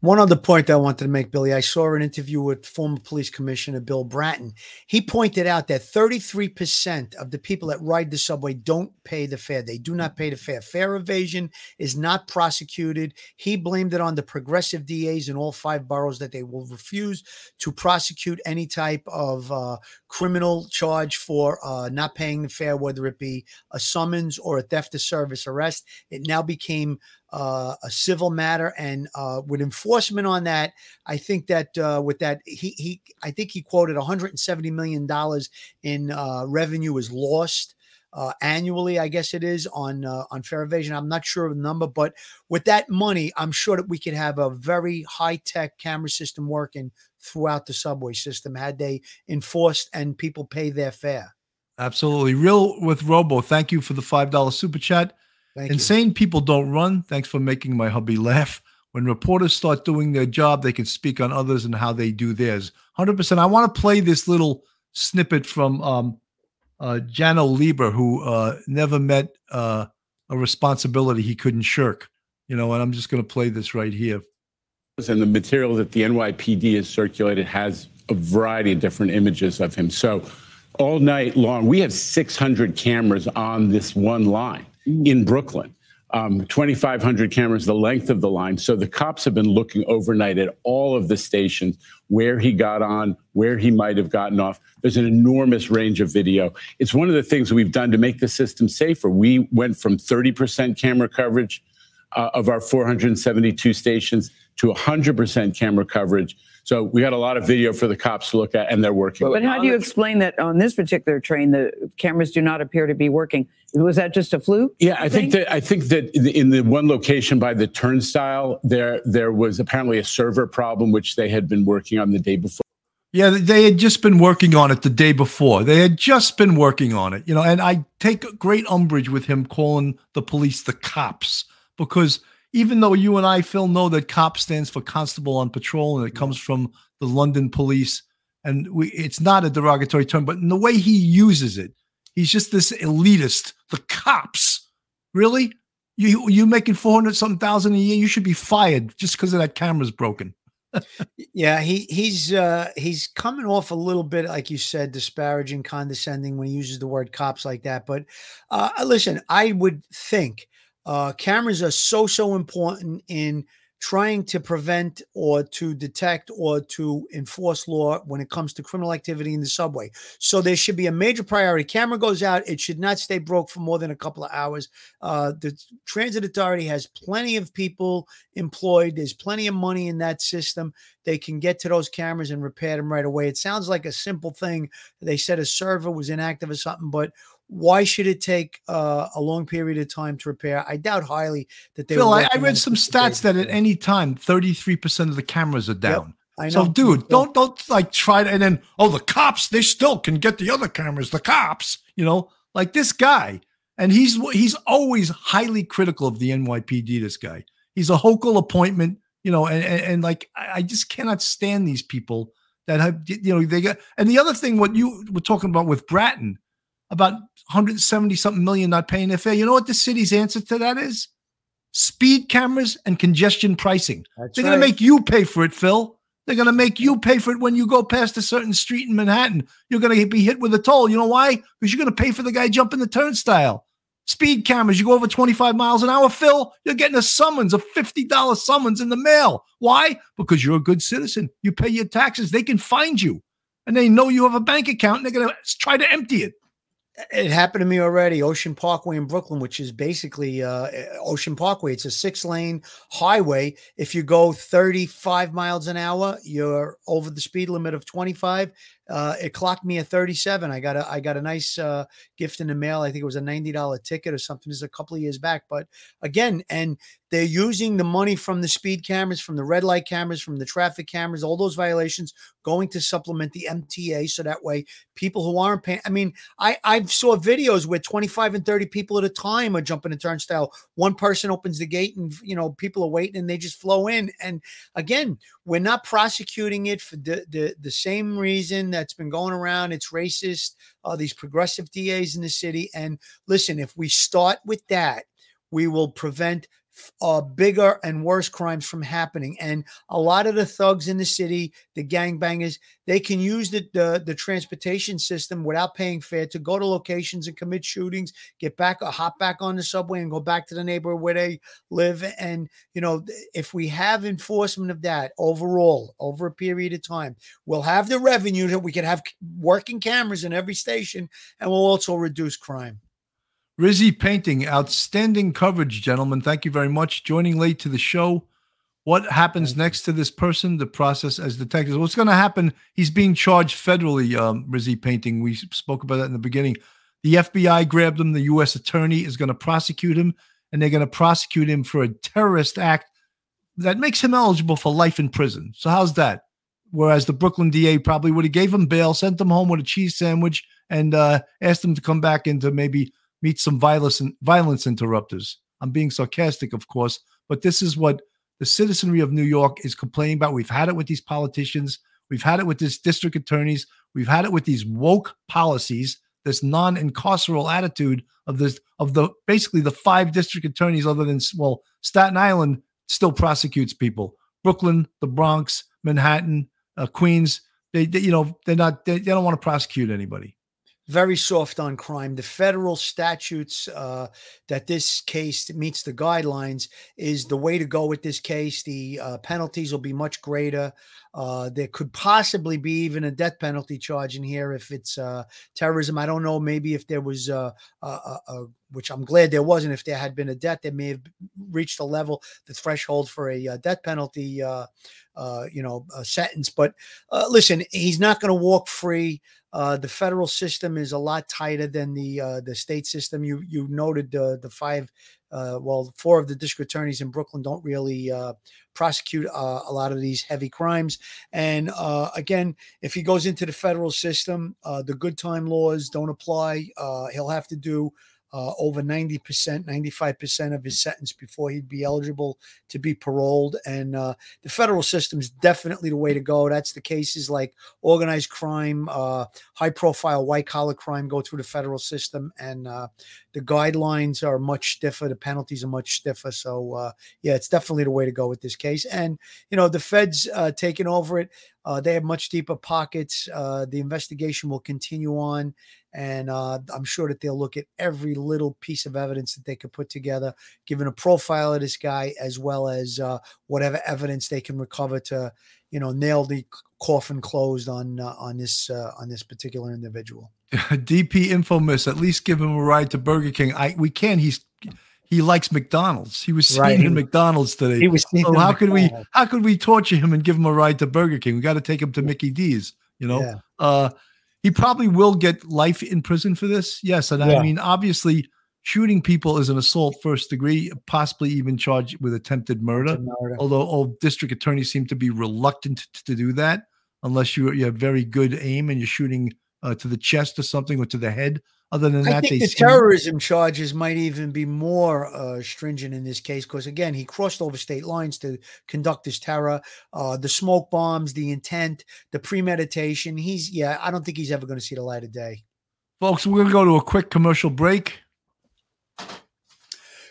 One other point I wanted to make, Billy, I saw an interview with former police commissioner Bill Bratton. He pointed out that 33% of the people that ride the subway don't pay the fare. They do not pay the fare. Fare evasion is not prosecuted. He blamed it on the progressive DAs in all five boroughs that they will refuse to prosecute any type of uh, criminal charge for uh, not paying the fare, whether it be a summons or a theft of service arrest. It now became uh, a civil matter, and uh, with enforcement on that, I think that uh, with that he he I think he quoted 170 million dollars in uh, revenue is lost. Uh, annually, I guess it is on uh, on fare evasion. I'm not sure of the number, but with that money, I'm sure that we could have a very high tech camera system working throughout the subway system had they enforced and people pay their fare. Absolutely. Real with Robo. Thank you for the $5 super chat. Thank you. Insane people don't run. Thanks for making my hubby laugh. When reporters start doing their job, they can speak on others and how they do theirs. 100%. I want to play this little snippet from um, uh, Janno Lieber, who uh, never met uh, a responsibility he couldn't shirk. You know, and I'm just going to play this right here. And the material that the NYPD has circulated has a variety of different images of him. So all night long, we have 600 cameras on this one line in Brooklyn. Um, 2,500 cameras, the length of the line. So the cops have been looking overnight at all of the stations, where he got on, where he might have gotten off. There's an enormous range of video. It's one of the things we've done to make the system safer. We went from 30% camera coverage uh, of our 472 stations to 100% camera coverage. So we got a lot of video for the cops to look at, and they're working. But how do you explain that on this particular train, the cameras do not appear to be working? Was that just a fluke? Yeah, I think that I think that in the one location by the turnstile, there there was apparently a server problem which they had been working on the day before. Yeah, they had just been working on it the day before. They had just been working on it, you know, and I take great umbrage with him calling the police the cops because even though you and I, Phil, know that cop stands for constable on patrol and it comes from the London police, and we, it's not a derogatory term, but in the way he uses it, he's just this elitist. The cops, really? You you making four hundred something thousand a year? You should be fired just because of that camera's broken. yeah, he he's uh he's coming off a little bit like you said disparaging, condescending when he uses the word cops like that. But uh listen, I would think uh cameras are so so important in trying to prevent or to detect or to enforce law when it comes to criminal activity in the subway. So there should be a major priority. Camera goes out, it should not stay broke for more than a couple of hours. Uh, the transit authority has plenty of people employed, there's plenty of money in that system. They can get to those cameras and repair them right away. It sounds like a simple thing. They said a server was inactive or something, but why should it take uh, a long period of time to repair? I doubt highly that they. Phil, I, I read some just the day stats that at any time, thirty-three percent of the cameras are down. I know. So, dude, don't don't like try to and then oh the cops they still can get the other cameras. The cops, you know, like this guy, and he's he's always highly critical of the NYPD. This guy, he's a Hochul appointment, you know, and and, and like I, I just cannot stand these people that have you know they got. And the other thing, what you were talking about with Bratton about 170 something million not paying their fare. You know what the city's answer to that is? Speed cameras and congestion pricing. That's They're going to make you pay for it, Phil. They're going to make you pay for it when you go past a certain street in Manhattan. You're going to be hit with a toll. You know why? Because you're going to pay for the guy jumping the turnstile. Speed cameras, you go over 25 miles an hour, Phil, you're getting a summons, a $50 summons in the mail. Why? Because you're a good citizen. You pay your taxes. They can find you. And they know you have a bank account and they're going to try to empty it. It happened to me already. Ocean Parkway in Brooklyn, which is basically uh, Ocean Parkway. It's a six lane highway. If you go 35 miles an hour, you're over the speed limit of 25. Uh, it clocked me at 37. I got a I got a nice uh, gift in the mail. I think it was a $90 ticket or something. This is a couple of years back. But again, and they're using the money from the speed cameras, from the red light cameras, from the traffic cameras, all those violations going to supplement the MTA. So that way people who aren't paying, I mean, I, I've saw videos where 25 and 30 people at a time are jumping a turnstile. One person opens the gate and, you know, people are waiting and they just flow in. And again, we're not prosecuting it for the, the, the same reason that's been going around. It's racist, uh, these progressive DAs in the city. And listen, if we start with that, we will prevent uh, bigger and worse crimes from happening. And a lot of the thugs in the city, the gangbangers, they can use the, the the transportation system without paying fare to go to locations and commit shootings, get back or hop back on the subway and go back to the neighborhood where they live. And you know, if we have enforcement of that overall over a period of time, we'll have the revenue that we can have working cameras in every station, and we'll also reduce crime. Rizzy Painting, outstanding coverage, gentlemen. Thank you very much. Joining late to the show. What happens next to this person? The process as detectives. What's going to happen? He's being charged federally. Um, Rizzy Painting. We spoke about that in the beginning. The FBI grabbed him. The U.S. attorney is going to prosecute him, and they're going to prosecute him for a terrorist act that makes him eligible for life in prison. So how's that? Whereas the Brooklyn DA probably would have gave him bail, sent him home with a cheese sandwich, and uh, asked him to come back into maybe meet some violence violence interrupters. I'm being sarcastic, of course, but this is what the citizenry of New York is complaining about. We've had it with these politicians. We've had it with these district attorneys. We've had it with these woke policies, this non-incarceral attitude of this of the basically the five district attorneys, other than well, Staten Island still prosecutes people. Brooklyn, the Bronx, Manhattan, uh, Queens. They, they, you know, they're not. They, they don't want to prosecute anybody. Very soft on crime. The federal statutes uh, that this case meets the guidelines is the way to go with this case. The uh, penalties will be much greater. Uh, there could possibly be even a death penalty charge in here if it's uh, terrorism. I don't know. Maybe if there was, uh, uh, uh, which I'm glad there wasn't. If there had been a death, they may have reached a level, the threshold for a uh, death penalty, you know, sentence. But listen, he's not going to walk free. Uh, the federal system is a lot tighter than the uh, the state system. You you noted the the five, uh, well, four of the district attorneys in Brooklyn don't really uh, prosecute uh, a lot of these heavy crimes. And again, if he goes into the federal system, the good time laws don't apply. He'll have to do. Uh, over 90%, 95% of his sentence before he'd be eligible to be paroled. And uh, the federal system is definitely the way to go. That's the cases like organized crime, uh, high profile white collar crime go through the federal system. And uh, the guidelines are much stiffer. The penalties are much stiffer. So, uh, yeah, it's definitely the way to go with this case. And, you know, the feds uh, taking over it, they have much deeper pockets. The investigation will continue on. And uh, I'm sure that they'll look at every little piece of evidence that they could put together, given a profile of this guy, as well as uh, whatever evidence they can recover to, you know, nail the coffin closed on uh, on this uh, on this particular individual. DP Infomiss, at least give him a ride to Burger King. I we can. He's he likes McDonald's. He was seen Right. in McDonald's today. He was seen so in how could we how could we torture him and give him a ride to Burger King? We got to take him to Mickey D's. You know, Yeah. He probably will get life in prison for this. Yes, and I mean, obviously, shooting people is an assault first degree, possibly even charged with attempted murder. murder. Although all district attorneys seem to be reluctant to, to do that unless you you have very good aim and you're shooting uh, to the chest or something or to the head. Other than I that, think they the seem- terrorism charges might even be more uh, stringent in this case because, again, he crossed over state lines to conduct his terror. Uh, the smoke bombs, the intent, the premeditation. He's, yeah, I don't think he's ever going to see the light of day. Folks, we're going to go to a quick commercial break.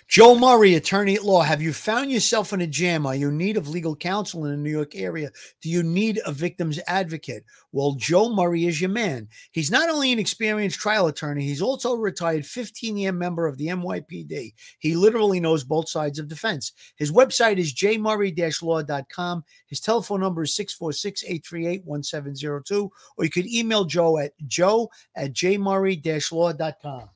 Joe Murray, attorney at law. Have you found yourself in a jam? Are you in need of legal counsel in the New York area? Do you need a victim's advocate? Well, Joe Murray is your man. He's not only an experienced trial attorney, he's also a retired 15 year member of the NYPD. He literally knows both sides of defense. His website is jmurray law.com. His telephone number is 646 838 1702, or you could email Joe at joe at jmurray law.com.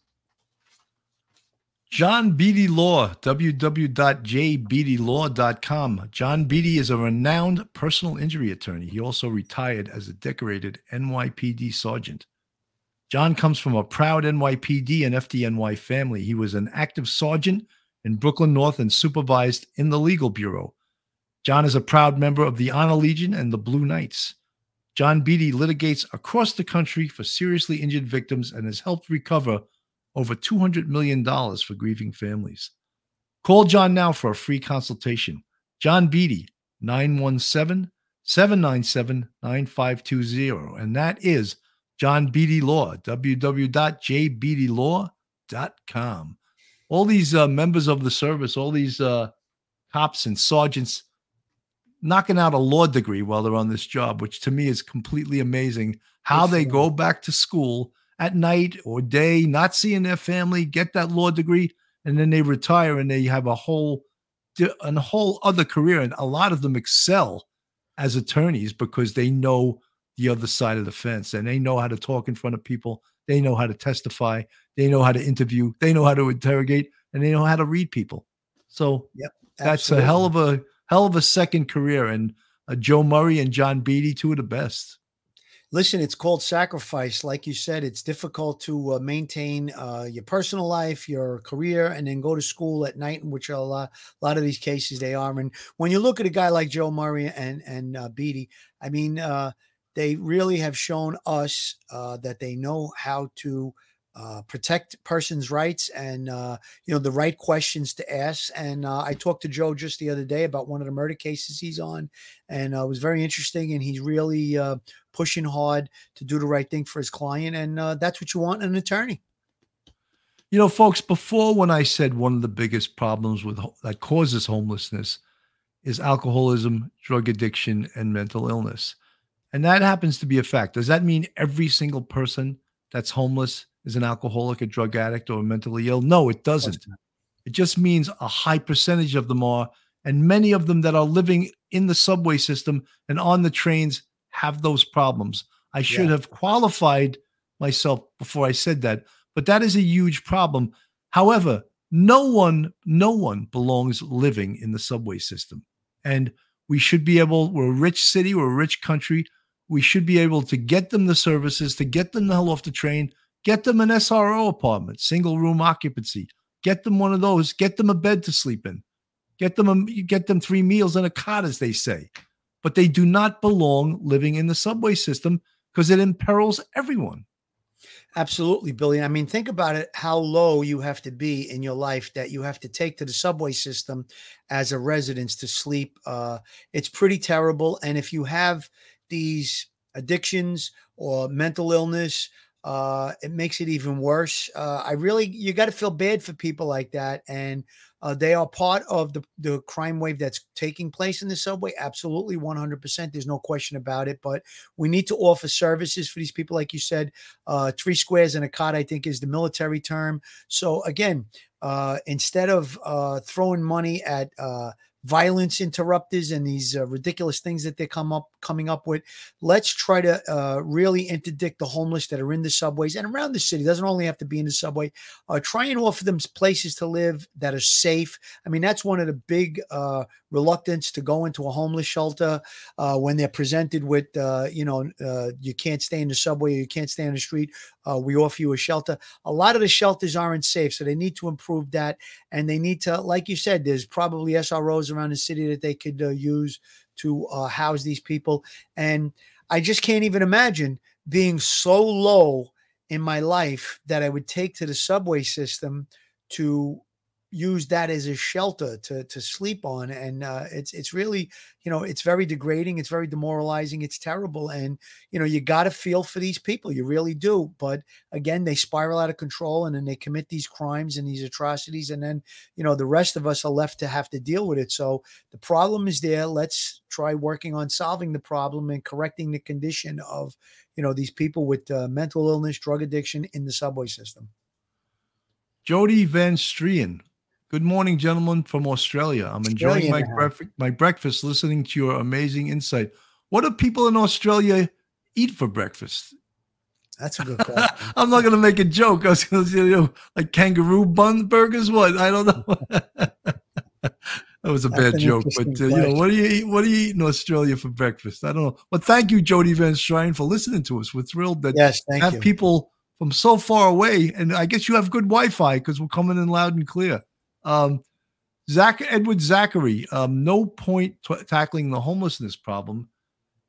John Beatty Law, www.jbeattylaw.com. John Beatty is a renowned personal injury attorney. He also retired as a decorated NYPD sergeant. John comes from a proud NYPD and FDNY family. He was an active sergeant in Brooklyn North and supervised in the legal bureau. John is a proud member of the Honor Legion and the Blue Knights. John Beatty litigates across the country for seriously injured victims and has helped recover over $200 million for grieving families. Call John now for a free consultation. John Beatty, 917 797 9520. And that is John Beatty Law, www.jbeattylaw.com. All these uh, members of the service, all these uh, cops and sergeants knocking out a law degree while they're on this job, which to me is completely amazing. How they go back to school at night or day, not seeing their family, get that law degree, and then they retire and they have a whole a whole other career. And a lot of them excel as attorneys because they know the other side of the fence and they know how to talk in front of people. They know how to testify. They know how to interview. They know how to interrogate, and they know how to read people. So Yep, that's a hell of a hell of a second career. And uh, Joe Murray and John Beatty, two of the best. Listen, it's called sacrifice. Like you said, it's difficult to uh, maintain uh, your personal life, your career, and then go to school at night, which a lot, a lot of these cases they are. And when you look at a guy like Joe Murray and and uh, Beatty, I mean, uh, they really have shown us uh, that they know how to uh, protect persons' rights and uh, you know the right questions to ask. And uh, I talked to Joe just the other day about one of the murder cases he's on, and uh, it was very interesting. And he's really uh, pushing hard to do the right thing for his client, and that's what you want in an attorney. You know, folks, before when I said one of the biggest problems with that causes homelessness is alcoholism, drug addiction, and mental illness. And that happens to be a fact. Does that mean every single person that's homeless is an alcoholic, a drug addict, or mentally ill? No, it doesn't. It just means a high percentage of them are, and many of them that are living in the subway system and on the trains have those problems. I should Yeah. have qualified myself before I said that, but that is a huge problem. However, no one, no one belongs living in the subway system. And we should be able, we're a rich city, we're a rich country. We should be able to get them the services, to get them the hell off the train, get them an SRO apartment, single room occupancy, get them one of those, get them a bed to sleep in, get them a, get them three meals and a cot, as they say. But they do not belong living in the subway system because it imperils everyone. Absolutely, Billy. I mean, think about it how low you have to be in your life that you have to take to the subway system as a residence to sleep. Uh, it's pretty terrible. And if you have these addictions or mental illness, uh, it makes it even worse. Uh, I really, you got to feel bad for people like that. And uh, they are part of the, the crime wave that's taking place in the subway. Absolutely, 100%. There's no question about it. But we need to offer services for these people. Like you said, uh, three squares and a cot, I think, is the military term. So, again, uh, instead of uh, throwing money at violence interrupters and these uh, ridiculous things that they come up coming up with. Let's try to uh, really interdict the homeless that are in the subways and around the city. Doesn't only have to be in the subway. Uh, try and offer them places to live that are safe. I mean that's one of the big uh, reluctance to go into a homeless shelter uh, when they're presented with uh, you know you can't stay in the subway you can't stay on the street uh, we offer you a shelter. A lot of the shelters aren't safe so they need to improve that and they need to like you said there's probably sros around the city that they could uh, use to uh, house these people and i just can't even imagine being so low in my life that i would take to the subway system to use that as a shelter to to sleep on and uh, it's it's really you know it's very degrading it's very demoralizing it's terrible and you know you got to feel for these people you really do but again they spiral out of control and then they commit these crimes and these atrocities and then you know the rest of us are left to have to deal with it so the problem is there let's try working on solving the problem and correcting the condition of you know these people with uh, mental illness drug addiction in the subway system Jody Van Strien. Good morning, gentlemen from Australia. I'm enjoying Australia my, bref- my breakfast listening to your amazing insight. What do people in Australia eat for breakfast? That's a good question. I'm not going to make a joke. I was going to say, you know, like kangaroo bun burgers. What? I don't know. that was a That's bad joke. But uh, you know, what do you eat? What do you eat in Australia for breakfast? I don't know. But thank you, Jody Van Strien, for listening to us. We're thrilled that Yes, thank have you. people from so far away, and I guess you have good Wi-Fi because we're coming in loud and clear. Um, Zach Edward Zachary, um, no point t- tackling the homelessness problem.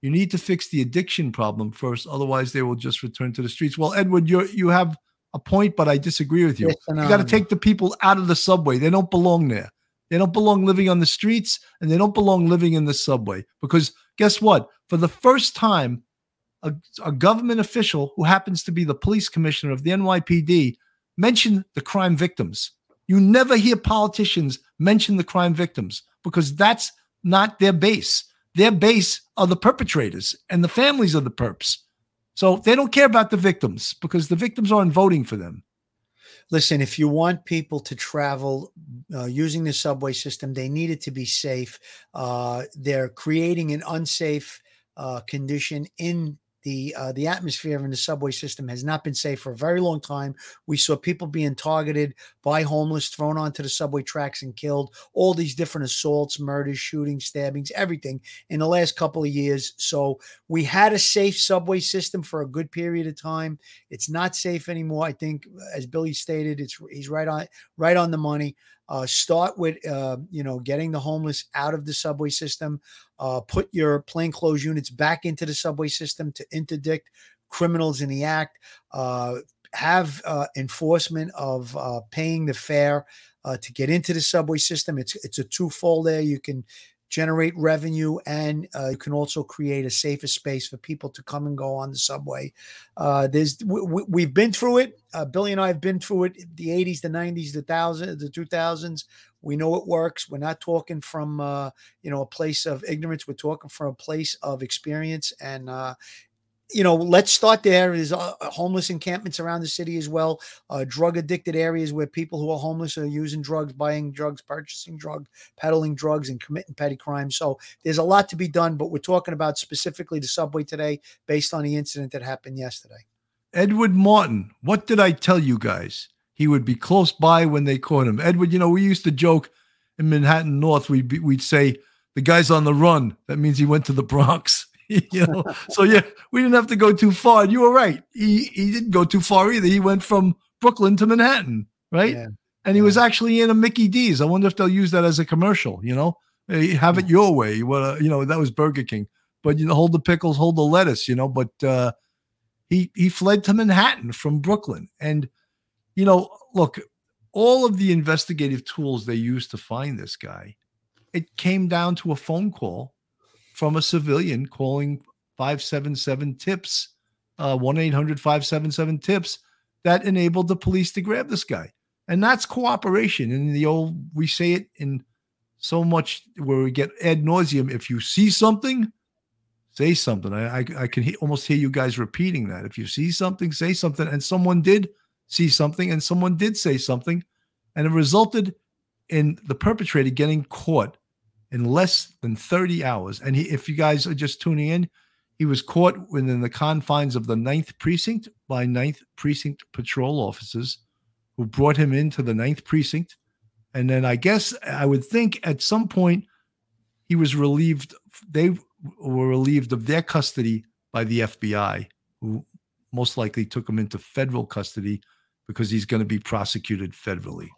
You need to fix the addiction problem first, otherwise they will just return to the streets. Well, Edward, you you have a point, but I disagree with you. Yes, you got to take the people out of the subway. They don't belong there. They don't belong living on the streets, and they don't belong living in the subway. Because guess what? For the first time, a, a government official who happens to be the police commissioner of the NYPD mentioned the crime victims. You never hear politicians mention the crime victims. because that's not their base. Their base are the perpetrators and the families of the perps. So they don't care about the victims because the victims aren't voting for them. Listen, if you want people to travel uh, using the subway system, they need it to be safe. Uh, they're creating an unsafe uh, condition in the uh, the atmosphere in the subway system has not been safe for a very long time. We saw people being targeted by homeless, thrown onto the subway tracks and killed. All these different assaults, murders, shootings, stabbings, everything in the last couple of years. So we had a safe subway system for a good period of time. It's not safe anymore. I think, as Billy stated, it's he's right on right on the money. Uh, start with uh, you know getting the homeless out of the subway system. Uh, put your plainclothes units back into the subway system to interdict criminals in the act. Uh, have uh, enforcement of uh, paying the fare to get into the subway system. It's it's a twofold there. You can generate revenue and uh, you can also create a safer space for people to come and go on the subway. Uh, there's we, have been through it. Uh, billy and i have been through it the 80s the 90s the thousands the 2000s we know it works. We're not talking from uh, you know a place of ignorance. We're talking from a place of experience and uh, you know, let's start there. There's uh, homeless encampments around the city as well, uh, drug addicted areas where people who are homeless are using drugs, buying drugs, purchasing drugs, peddling drugs, and committing petty crimes. So there's a lot to be done, but we're talking about specifically the subway today based on the incident that happened yesterday. Edward Martin, what did I tell you guys? He would be close by when they caught him. Edward, you know, we used to joke in Manhattan North, we'd, be, we'd say, the guy's on the run. That means he went to the Bronx. you know, so yeah, we didn't have to go too far. And you were right. He he didn't go too far either. He went from Brooklyn to Manhattan, right? Yeah. And he yeah. was actually in a Mickey D's. I wonder if they'll use that as a commercial. You know, hey, have it your way. Well, you know, that was Burger King. But you know, hold the pickles, hold the lettuce. You know, but uh, he he fled to Manhattan from Brooklyn, and you know, look, all of the investigative tools they used to find this guy, it came down to a phone call from a civilian calling 577 tips, uh, 1 800 577 tips that enabled the police to grab this guy. And that's cooperation. And the old, we say it in so much where we get ad nauseum. If you see something, say something. I, I, I can he- almost hear you guys repeating that. If you see something, say something. And someone did see something and someone did say something. And it resulted in the perpetrator getting caught in less than 30 hours. And he, if you guys are just tuning in, he was caught within the confines of the ninth precinct by ninth precinct patrol officers who brought him into the ninth precinct. And then I guess I would think at some point he was relieved, they were relieved of their custody by the FBI, who most likely took him into federal custody because he's going to be prosecuted federally.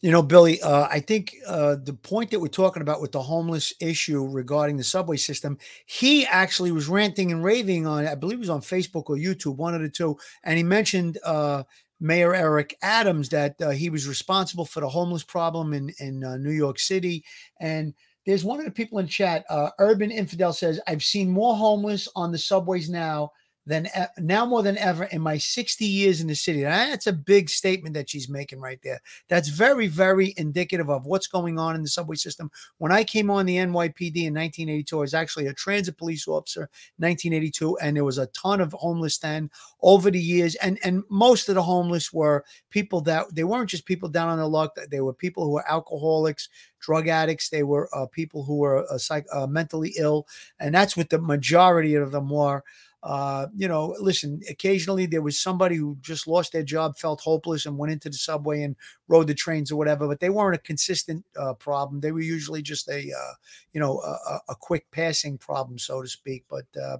You know, Billy, uh, I think uh, the point that we're talking about with the homeless issue regarding the subway system, he actually was ranting and raving on, I believe it was on Facebook or YouTube, one of the two. And he mentioned uh, Mayor Eric Adams that uh, he was responsible for the homeless problem in, in uh, New York City. And there's one of the people in chat, uh, Urban Infidel says, I've seen more homeless on the subways now than now more than ever in my 60 years in the city. That's a big statement that she's making right there. That's very, very indicative of what's going on in the subway system. When I came on the NYPD in 1982, I was actually a transit police officer 1982, and there was a ton of homeless then over the years. And and most of the homeless were people that they weren't just people down on the luck, they were people who were alcoholics, drug addicts, they were uh, people who were uh, psych, uh, mentally ill, and that's what the majority of them were. Uh, you know, listen, occasionally there was somebody who just lost their job, felt hopeless, and went into the subway and rode the trains or whatever, but they weren't a consistent uh, problem. They were usually just a, uh, you know, a, a, quick passing problem, so to speak. But uh,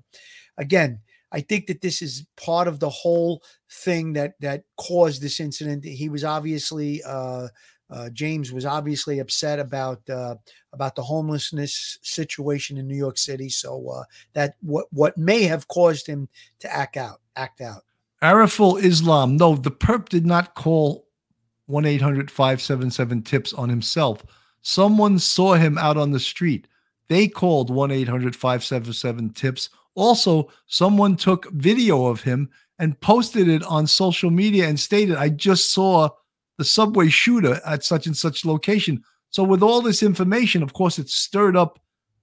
again, I think that this is part of the whole thing that that caused this incident. He was obviously uh, uh, James was obviously upset about uh, about the homelessness situation in New York City. So uh, that what what may have caused him to act out, act out. Ariful Islam. No, the perp did not call 1 800 577 tips on himself. Someone saw him out on the street. They called 1 800 577 tips. Also, someone took video of him and posted it on social media and stated, I just saw the subway shooter at such and such location. So with all this information, of course, it stirred up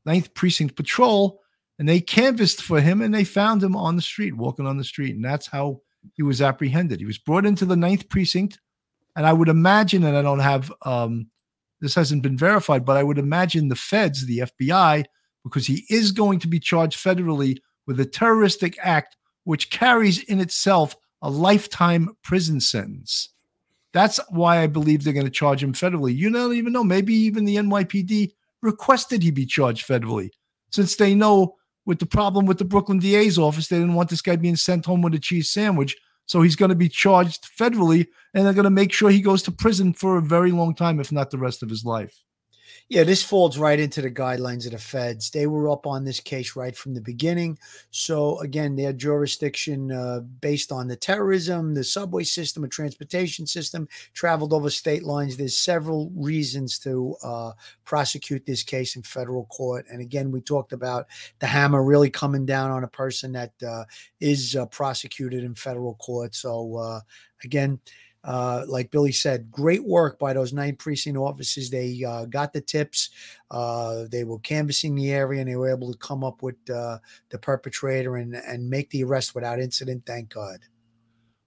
Ninth Precinct Patrol, and they canvassed for him, and they found him on the street, walking on the street, and that's how he was apprehended. He was brought into the Ninth Precinct, and I would imagine, and I don't have um, this hasn't been verified, but I would imagine the feds, the FBI, because he is going to be charged federally with a terroristic act, which carries in itself a lifetime prison sentence. That's why I believe they're going to charge him federally. You don't even know. Maybe even the NYPD requested he be charged federally, since they know with the problem with the Brooklyn DA's office, they didn't want this guy being sent home with a cheese sandwich. So he's going to be charged federally, and they're going to make sure he goes to prison for a very long time, if not the rest of his life. Yeah, this falls right into the guidelines of the feds. They were up on this case right from the beginning. So, again, their jurisdiction, uh, based on the terrorism, the subway system, a transportation system, traveled over state lines. There's several reasons to uh, prosecute this case in federal court. And again, we talked about the hammer really coming down on a person that uh, is uh, prosecuted in federal court. So, uh, again, uh, like Billy said, great work by those nine precinct officers. They uh, got the tips. Uh, they were canvassing the area and they were able to come up with uh, the perpetrator and, and make the arrest without incident. Thank God.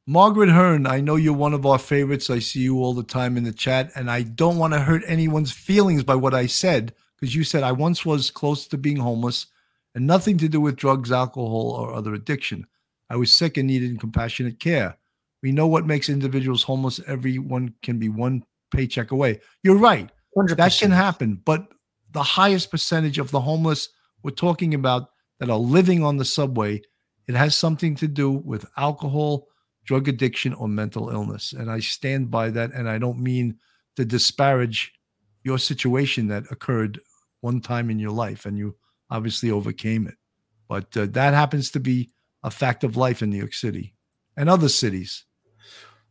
Margaret Hearn, I know you're one of our favorites. I see you all the time in the chat, and I don't want to hurt anyone's feelings by what I said because you said I once was close to being homeless and nothing to do with drugs, alcohol, or other addiction. I was sick and needed compassionate care. We know what makes individuals homeless. Everyone can be one paycheck away. You're right. 100%. That can happen. But the highest percentage of the homeless we're talking about that are living on the subway, it has something to do with alcohol, drug addiction, or mental illness. And I stand by that. And I don't mean to disparage your situation that occurred one time in your life and you obviously overcame it. But uh, that happens to be a fact of life in New York City and other cities.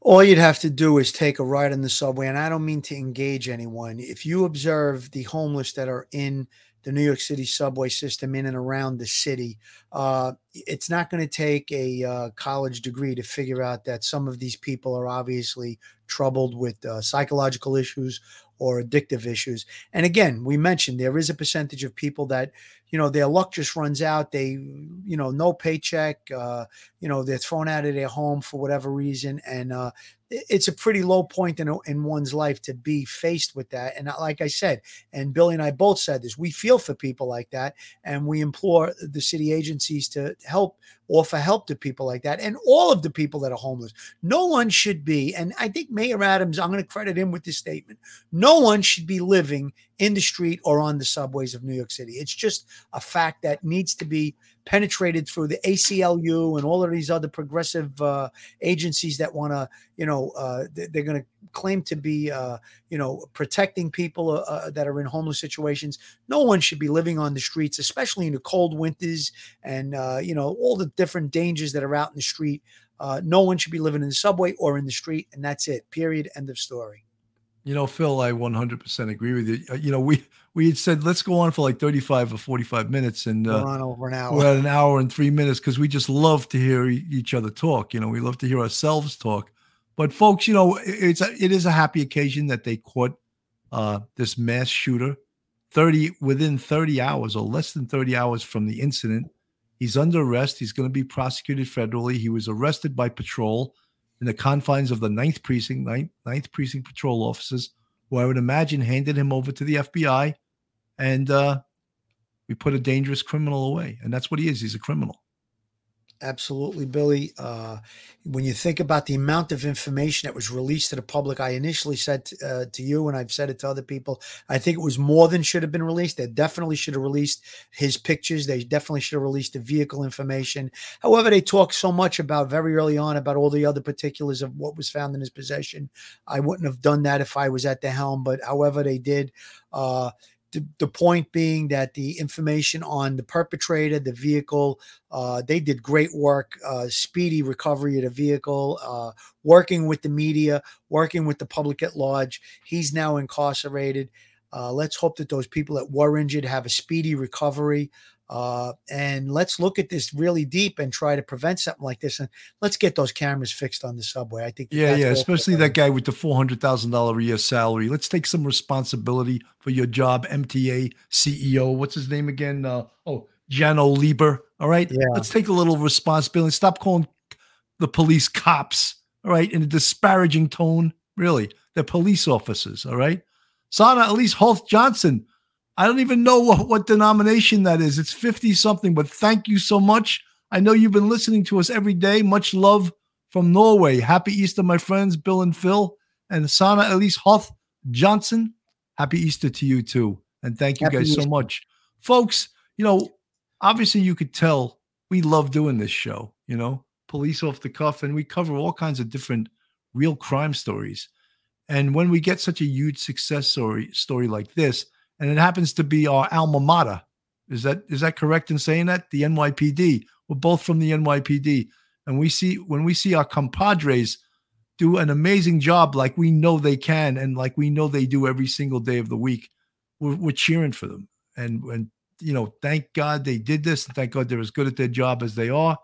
All you'd have to do is take a ride on the subway. And I don't mean to engage anyone. If you observe the homeless that are in the New York City subway system in and around the city, uh, it's not going to take a uh, college degree to figure out that some of these people are obviously troubled with uh, psychological issues or addictive issues. And again, we mentioned there is a percentage of people that, you know, their luck just runs out. They, you know, no paycheck, uh, you know, they're thrown out of their home for whatever reason. And uh, it's a pretty low point in, in one's life to be faced with that. And uh, like I said, and Billy and I both said this, we feel for people like that. And we implore the city agencies to help offer help to people like that and all of the people that are homeless. No one should be, and I think Mayor Adams, I'm going to credit him with this statement. No one should be living in the street or on the subways of New York City. It's just a fact that needs to be penetrated through the ACLU and all of these other progressive uh, agencies that want to, you know, uh, they're going to claim to be, uh, you know, protecting people uh, uh, that are in homeless situations. No one should be living on the streets, especially in the cold winters and, uh, you know, all the different dangers that are out in the street. no one should be living in the subway or in the street. And that's it. Period. End of story. You know, Phil, I 100% agree with you. You know, we we had said let's go on for like 35 or 45 minutes, and uh, We're on over an hour. we're at an hour and three minutes because we just love to hear e- each other talk. You know, we love to hear ourselves talk. But folks, you know, it's a, it is a happy occasion that they caught uh, this mass shooter 30 within 30 hours or less than 30 hours from the incident. He's under arrest. He's going to be prosecuted federally. He was arrested by patrol in the confines of the ninth precinct, ninth, ninth precinct patrol officers, who I would imagine handed him over to the FBI, and uh, we put a dangerous criminal away, and that's what he is. He's a criminal. Absolutely, Billy. Uh, when you think about the amount of information that was released to the public, I initially said to, uh, to you, and I've said it to other people, I think it was more than should have been released. They definitely should have released his pictures. They definitely should have released the vehicle information. However, they talked so much about very early on about all the other particulars of what was found in his possession. I wouldn't have done that if I was at the helm, but however, they did. Uh, the, the point being that the information on the perpetrator, the vehicle, uh, they did great work, uh, speedy recovery of the vehicle, uh, working with the media, working with the public at large. He's now incarcerated. Uh, let's hope that those people that were injured have a speedy recovery. Uh, and let's look at this really deep and try to prevent something like this. And let's get those cameras fixed on the subway. I think. Yeah, yeah, especially that guy with the four hundred thousand dollar a year salary. Let's take some responsibility for your job, MTA CEO. What's his name again? Uh, oh, Janno Lieber. All right, Yeah. let's take a little responsibility. Stop calling the police cops. All right, in a disparaging tone. Really, they're police officers. All right, Sana Elise Holt Johnson. I don't even know what, what denomination that is. It's 50 something, but thank you so much. I know you've been listening to us every day. Much love from Norway. Happy Easter, my friends, Bill and Phil, and Sana Elise Hoth Johnson. Happy Easter to you too. And thank you Happy guys so much. Folks, you know, obviously you could tell we love doing this show, you know, police off the cuff, and we cover all kinds of different real crime stories. And when we get such a huge success story story like this, and it happens to be our alma mater, is that is that correct in saying that? The NYPD. We're both from the NYPD. And we see when we see our compadres do an amazing job like we know they can and like we know they do every single day of the week, we're, we're cheering for them. And and you know, thank God they did this, and thank God they're as good at their job as they are.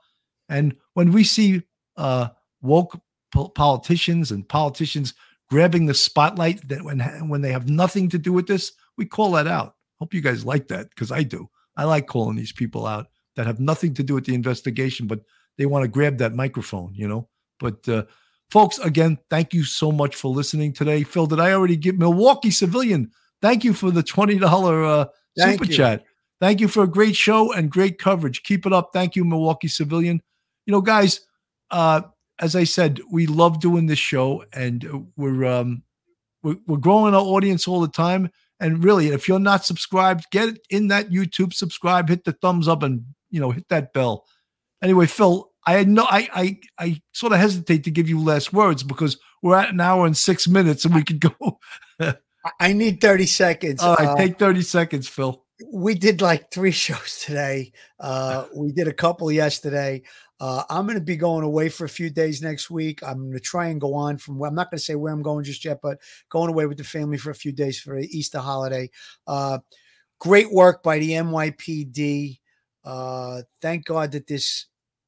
And when we see uh, woke po- politicians and politicians grabbing the spotlight that when when they have nothing to do with this, we call that out. Hope you guys like that because I do. I like calling these people out that have nothing to do with the investigation, but they want to grab that microphone, you know. But uh, folks, again, thank you so much for listening today. Phil, did I already give Milwaukee Civilian? Thank you for the twenty dollar uh, super you. chat. Thank you for a great show and great coverage. Keep it up. Thank you, Milwaukee Civilian. You know, guys, uh, as I said, we love doing this show, and uh, we're um, we're, we're growing our audience all the time. And really, if you're not subscribed, get in that YouTube subscribe, hit the thumbs up, and you know, hit that bell. Anyway, Phil, I know I, I, I sort of hesitate to give you last words because we're at an hour and six minutes, and we could go. I- need 30 seconds. All right, Uh, take thirty seconds, Phil. we did like three shows today. Uh, we did a couple yesterday. Uh, I'm going to be going away for a few days next week. I'm going to try and go on from where I'm not going to say where I'm going just yet, but going away with the family for a few days for the Easter holiday. Uh, great work by the NYPD. Uh, thank God that this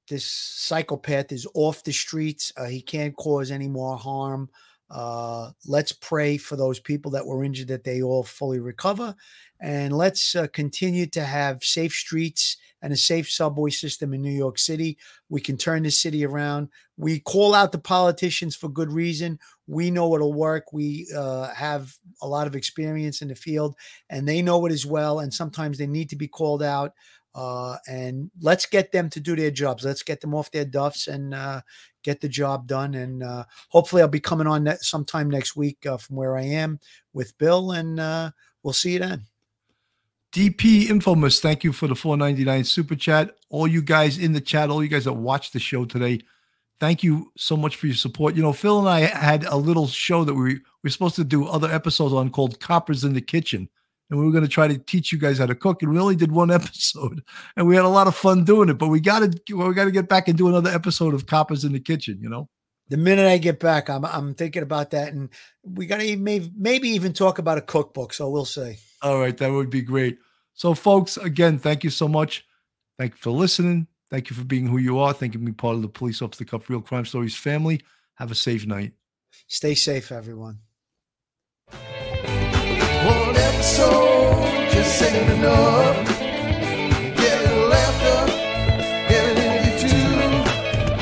this psychopath is off the streets. Uh, he can't cause any more harm. Uh, let's pray for those people that were injured that they all fully recover, and let's uh, continue to have safe streets and a safe subway system in New York City. We can turn the city around. We call out the politicians for good reason. We know it'll work. We uh, have a lot of experience in the field, and they know it as well. And sometimes they need to be called out. Uh, and let's get them to do their jobs. Let's get them off their duffs and uh, get the job done. And uh, hopefully, I'll be coming on ne- sometime next week uh, from where I am with Bill, and uh, we'll see you then. DP Infamous, thank you for the 499 super chat. All you guys in the chat, all you guys that watched the show today, thank you so much for your support. You know, Phil and I had a little show that we we were supposed to do other episodes on called Coppers in the Kitchen. And we were going to try to teach you guys how to cook. And we only did one episode. And we had a lot of fun doing it. But we got to we got to get back and do another episode of Coppers in the Kitchen, you know? The minute I get back, I'm I'm thinking about that, and we got to maybe maybe even talk about a cookbook. So we'll see. All right, that would be great. So, folks, again, thank you so much. Thank you for listening. Thank you for being who you are. Thank you for being part of the Police Off the Cuff Real Crime Stories family. Have a safe night. Stay safe, everyone. Just ain't enough.